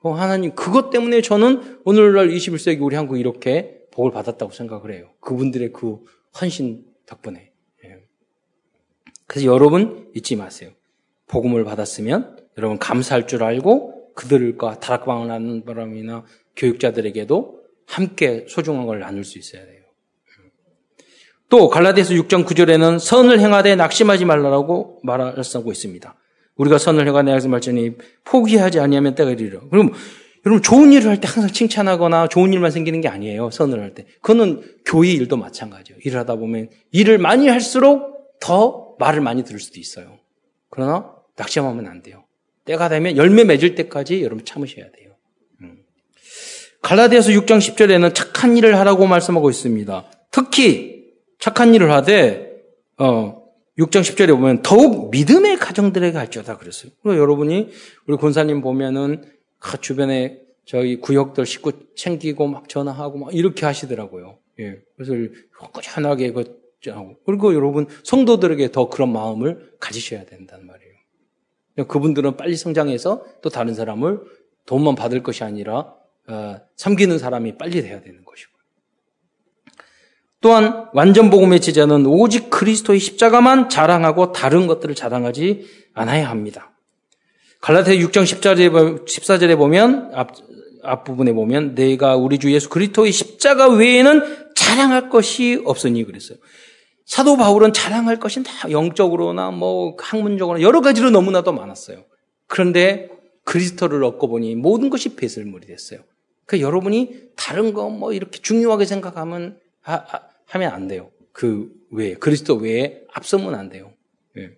어, 하나님 그것 때문에 저는 오늘날 21세기 우리 한국 이렇게 복을 받았다고 생각을 해요. 그분들의 그 헌신 덕분에. 예. 그래서 여러분 잊지 마세요. 복음을 받았으면 여러분 감사할 줄 알고 그들과 다락방을 하는 바람이나 교육자들에게도 함께 소중한 걸 나눌 수 있어야 돼요. 또 갈라디아서 6장 9절에는 선을 행하되 낙심하지 말라고 말하고 있습니다. 우리가 선을 행하되 낙심할지니 포기하지 아니하면 때가 이르러. 그럼 여러분 좋은 일을 할 때 항상 칭찬하거나 좋은 일만 생기는 게 아니에요. 선을 할 때. 그거는 교회 일도 마찬가지예요. 일을 하다 보면 일을 많이 할수록 더 말을 많이 들을 수도 있어요. 그러나 낙심하면 안 돼요. 때가 되면 열매 맺을 때까지 여러분 참으셔야 돼요. 음. 갈라디아서 6장 10절에는 착한 일을 하라고 말씀하고 있습니다. 특히 착한 일을 하되 어, 6장 10절에 보면 더욱 믿음의 가정들에게 할지어다 그랬어요. 그리고 여러분이 우리 권사님 보면은 그 주변에 저희 구역들 식구 챙기고 막 전화하고 막 이렇게 하시더라고요. 예. 그래서 꾸준하게 그 하고 그리고 여러분 성도들에게 더 그런 마음을 가지셔야 된다는 말이에요. 그분들은 빨리 성장해서 또 다른 사람을 돈만 받을 것이 아니라 어, 섬기는 사람이 빨리 돼야 되는 것이고. 또한 완전 복음의 제자는 오직 그리스도의 십자가만 자랑하고 다른 것들을 자랑하지 않아야 합니다. 갈라디아 6장 14절에, 14절에 보면 앞, 앞부분에 보면 내가 우리 주 예수 그리스도의 십자가 외에는 자랑할 것이 없으니 그랬어요. 사도 바울은 자랑할 것이 다 영적으로나 뭐 학문적으로나 여러 가지로 너무나도 많았어요. 그런데 그리스도를 얻고 보니 모든 것이 배설물이 됐어요. 그 여러분이 다른 거 뭐 이렇게 중요하게 생각하면 하, 하면 안 돼요. 그 외에 그리스도 외에 앞서면 안 돼요. 예.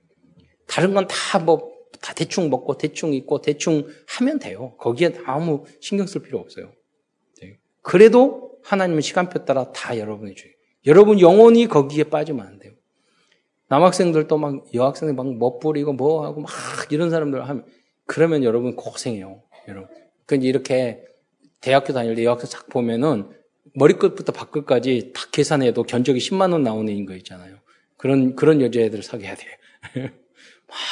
다른 건 다 뭐 다 대충 먹고 대충 입고 대충 하면 돼요. 거기에 아무 신경 쓸 필요 없어요. 네. 그래도 하나님은 시간표 따라 다 여러분이 줘요. 여러분 영혼이 거기에 빠지면 안 돼요. 남학생들도 막 여학생들 막 멋부리고 뭐 하고 막 이런 사람들 하면 그러면 여러분 고생해요. 여러분. 그러니까 이렇게 대학교 다닐 때 여학생 싹 보면은 머리끝부터 발끝까지 다 계산해도 견적이 10만 원 나오는 거 있잖아요. 그런 그런 여자애들 사귀어야 돼요.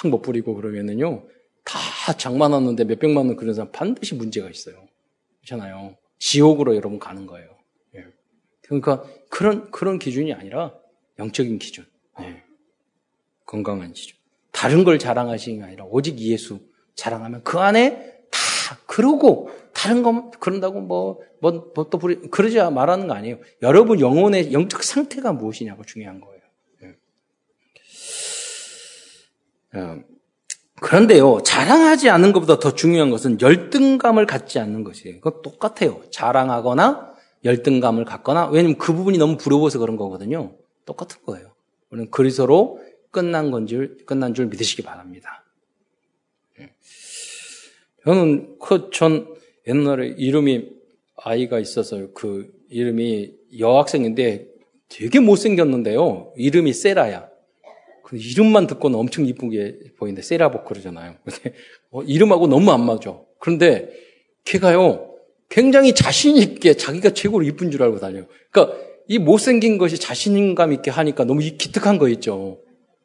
막못 부리고 그러면은요, 다 장만하는데 몇백만 원 그런 사람 반드시 문제가 있어요. 그렇잖아요. 지옥으로 여러분 가는 거예요. 예. 그러니까 그런, 그런 기준이 아니라 영적인 기준. 예. 건강한 기준. 다른 걸 자랑하시는 게 아니라 오직 예수 자랑하면 그 안에 다 그러고 다른 거 그런다고 뭐뭐뭐또 부리 그러지 말하는 거 아니에요. 여러분 영혼의 영적 상태가 무엇이냐고 중요한 거예요. 어, 그런데요, 자랑하지 않는 것보다 더 중요한 것은 열등감을 갖지 않는 것이에요. 그건 똑같아요. 자랑하거나 열등감을 갖거나, 왜냐면 그 부분이 너무 부러워서 그런 거거든요. 똑같은 거예요. 우리는 그리스로 끝난 건 줄, 끝난 줄 믿으시기 바랍니다. 예. 저는, 그, 전 옛날에 이름이 아이가 있어서 그 이름이 여학생인데 되게 못생겼는데요. 이름이 세라야. 그 이름만 듣고는 엄청 이쁘게 보이는데 세라복 그러잖아요. 어, 이름하고 너무 안 맞아. 그런데 걔가요 굉장히 자신 있게 자기가 최고로 이쁜 줄 알고 다녀요. 그러니까 이 못생긴 것이 자신감 있게 하니까 너무 기특한 거 있죠.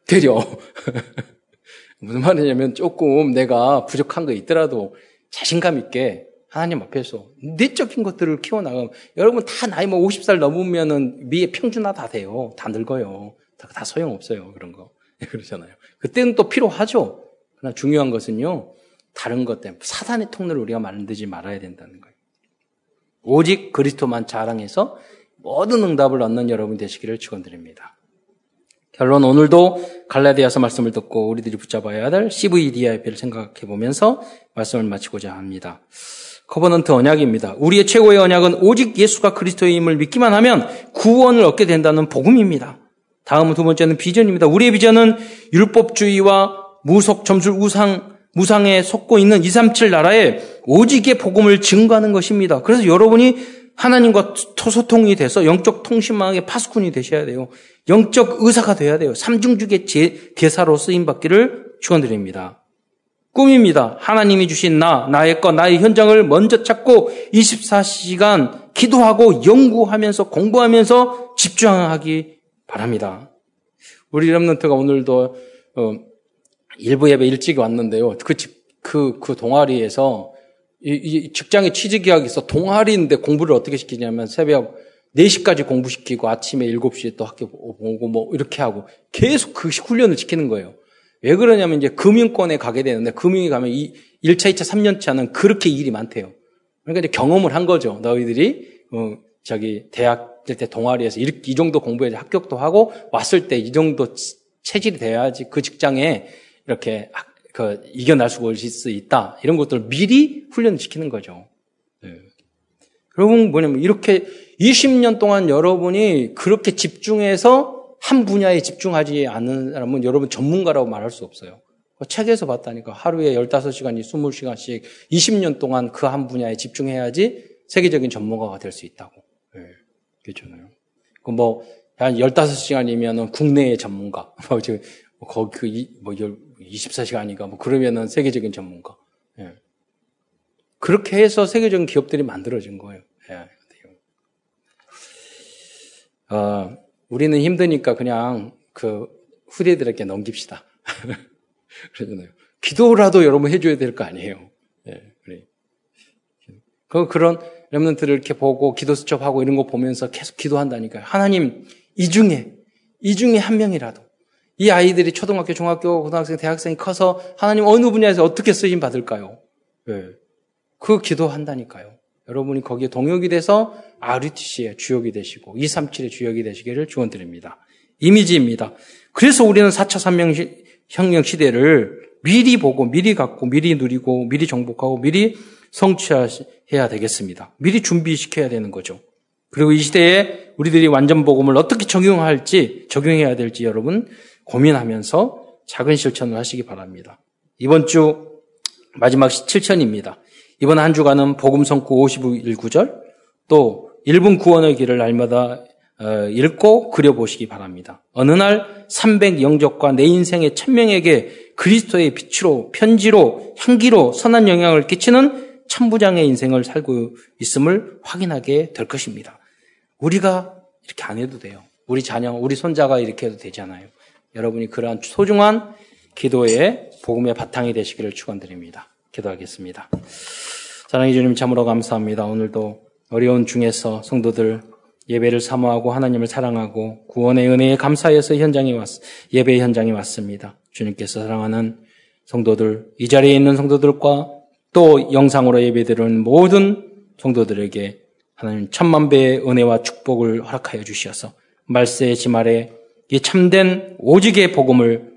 되려. (laughs) 무슨 말이냐면 조금 내가 부족한 거 있더라도 자신감 있게 하나님 앞에서 내적인 것들을 키워나가면 여러분 다 나이 뭐 50살 넘으면은 미의 평준화 다 돼요. 다 늙어요. 다, 다 소용없어요. 그런 거. (laughs) 그러잖아요. 그때는 또 필요하죠. 그러나 중요한 것은요. 다른 것 때문에 사단의 통로를 우리가 만들지 말아야 된다는 거예요. 오직 그리스도만 자랑해서 모든 응답을 얻는 여러분 되시기를 축원드립니다. 결론 오늘도 갈라디아서 말씀을 듣고 우리들이 붙잡아야 될 CVDIP를 생각해 보면서 말씀을 마치고자 합니다. Covenant 언약입니다. 우리의 최고의 언약은 오직 예수가 그리스도이심을 믿기만 하면 구원을 얻게 된다는 복음입니다. 다음은 두 번째는 비전입니다. 우리의 비전은 율법주의와 무속 점술 우상 무상에 속고 있는 237 나라에 오직의 복음을 증거하는 것입니다. 그래서 여러분이 하나님과 소통이 돼서 영적 통신망의 파수꾼이 되셔야 돼요. 영적 의사가 돼야 돼요. 삼중주의 대사로 쓰임 받기를 축원드립니다. 꿈입니다. 하나님이 주신 나, 나의 것, 나의 현장을 먼저 찾고 24시간 기도하고 연구하면서 공부하면서 집중하기 바랍니다. 우리 렘런트가 오늘도 어, 일부 예배 일찍 왔는데요. 그, 그, 그 동아리에서 이, 이 직장에 취직 계약이 있어 동아리인데 공부를 어떻게 시키냐면 새벽 4시까지 공부시키고 아침에 7시에 또 학교 오고 뭐 이렇게 하고 계속 그 훈련을 시키는 거예요. 왜 그러냐면 이제 금융권에 가게 되는데 금융에 가면 이 1차, 2차, 3년차는 그렇게 일이 많대요. 그러니까 이제 경험을 한 거죠. 너희들이 어, 저기 대학 때 동아리에서 이, 이 정도 공부해야 합격도 하고 왔을 때 이 정도 체질이 돼야지 그 직장에 이렇게 그 이겨낼 수 있다. 이런 것들을 미리 훈련시키는 거죠. 네. 여러분 뭐냐면 이렇게 20년 동안 여러분이 그렇게 집중해서 한 분야에 집중하지 않는 사람은 여러분 전문가라고 말할 수 없어요. 그 책에서 봤다니까 하루에 15시간, 20시간씩 20년 동안 그 한 분야에 집중해야지 세계적인 전문가가 될 수 있다고. 네. 그렇잖아요. 그 뭐, 한 15시간이면 국내의 전문가. (laughs) 뭐, 뭐 거기 그, 뭐, 24시간이니까 뭐 그러면은 세계적인 전문가. 예. 그렇게 해서 세계적인 기업들이 만들어진 거예요. 예. 어, 우리는 힘드니까 그냥 그 후대들에게 넘깁시다. (laughs) 그러잖아요. 기도라도 여러분 해줘야 될 거 아니에요. 예, 그래. 그, 그런 렘런트를 이렇게 보고 기도 수첩하고 이런 거 보면서 계속 기도한다니까요. 하나님, 이 중에, 이 중에 한 명이라도 이 아이들이 초등학교, 중학교, 고등학생, 대학생이 커서 하나님 어느 분야에서 어떻게 쓰임 받을까요? 네. 그 기도한다니까요. 여러분이 거기에 동역이 돼서 RUTC의 주역이 되시고 237의 주역이 되시기를 축원드립니다. 이미지입니다. 그래서 우리는 4차 산명혁명 시대를 미리 보고 미리 갖고 미리 누리고 미리 정복하고 미리 성취해야 되겠습니다. 미리 준비시켜야 되는 거죠. 그리고 이 시대에 우리들이 완전 복음을 어떻게 적용할지 적용해야 될지 여러분 고민하면서 작은 실천을 하시기 바랍니다. 이번 주 마지막 7천입니다. 이번 한 주간은 복음 성구 51 구절 또 1분 구원의 길을 날마다 어, 읽고 그려보시기 바랍니다. 어느 날 300 영적과 내 인생의 천명에게 그리스도의 빛으로 편지로 향기로 선한 영향을 끼치는 천부장의 인생을 살고 있음을 확인하게 될 것입니다. 우리가 이렇게 안 해도 돼요. 우리 자녀, 우리 손자가 이렇게 해도 되잖아요. 여러분이 그러한 소중한 기도의 복음의 바탕이 되시기를 축원드립니다. 기도하겠습니다. 사랑해 주님 참으로 감사합니다. 오늘도 어려운 중에서 성도들 예배를 사모하고 하나님을 사랑하고 구원의 은혜에 감사해서 현장에 왔, 예배 현장에 왔습니다. 주님께서 사랑하는 성도들, 이 자리에 있는 성도들과 또 영상으로 예배드리는 모든 성도들에게 하나님 천만 배의 은혜와 축복을 허락하여 주시어서 말세의 지말에 이 참된 오직의 복음을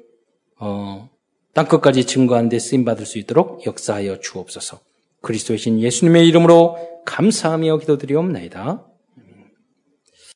어, 땅끝까지 증거하는 데 쓰임 받을 수 있도록 역사하여 주옵소서. 그리스도의 신 예수님의 이름으로 감사하며 기도드리옵나이다.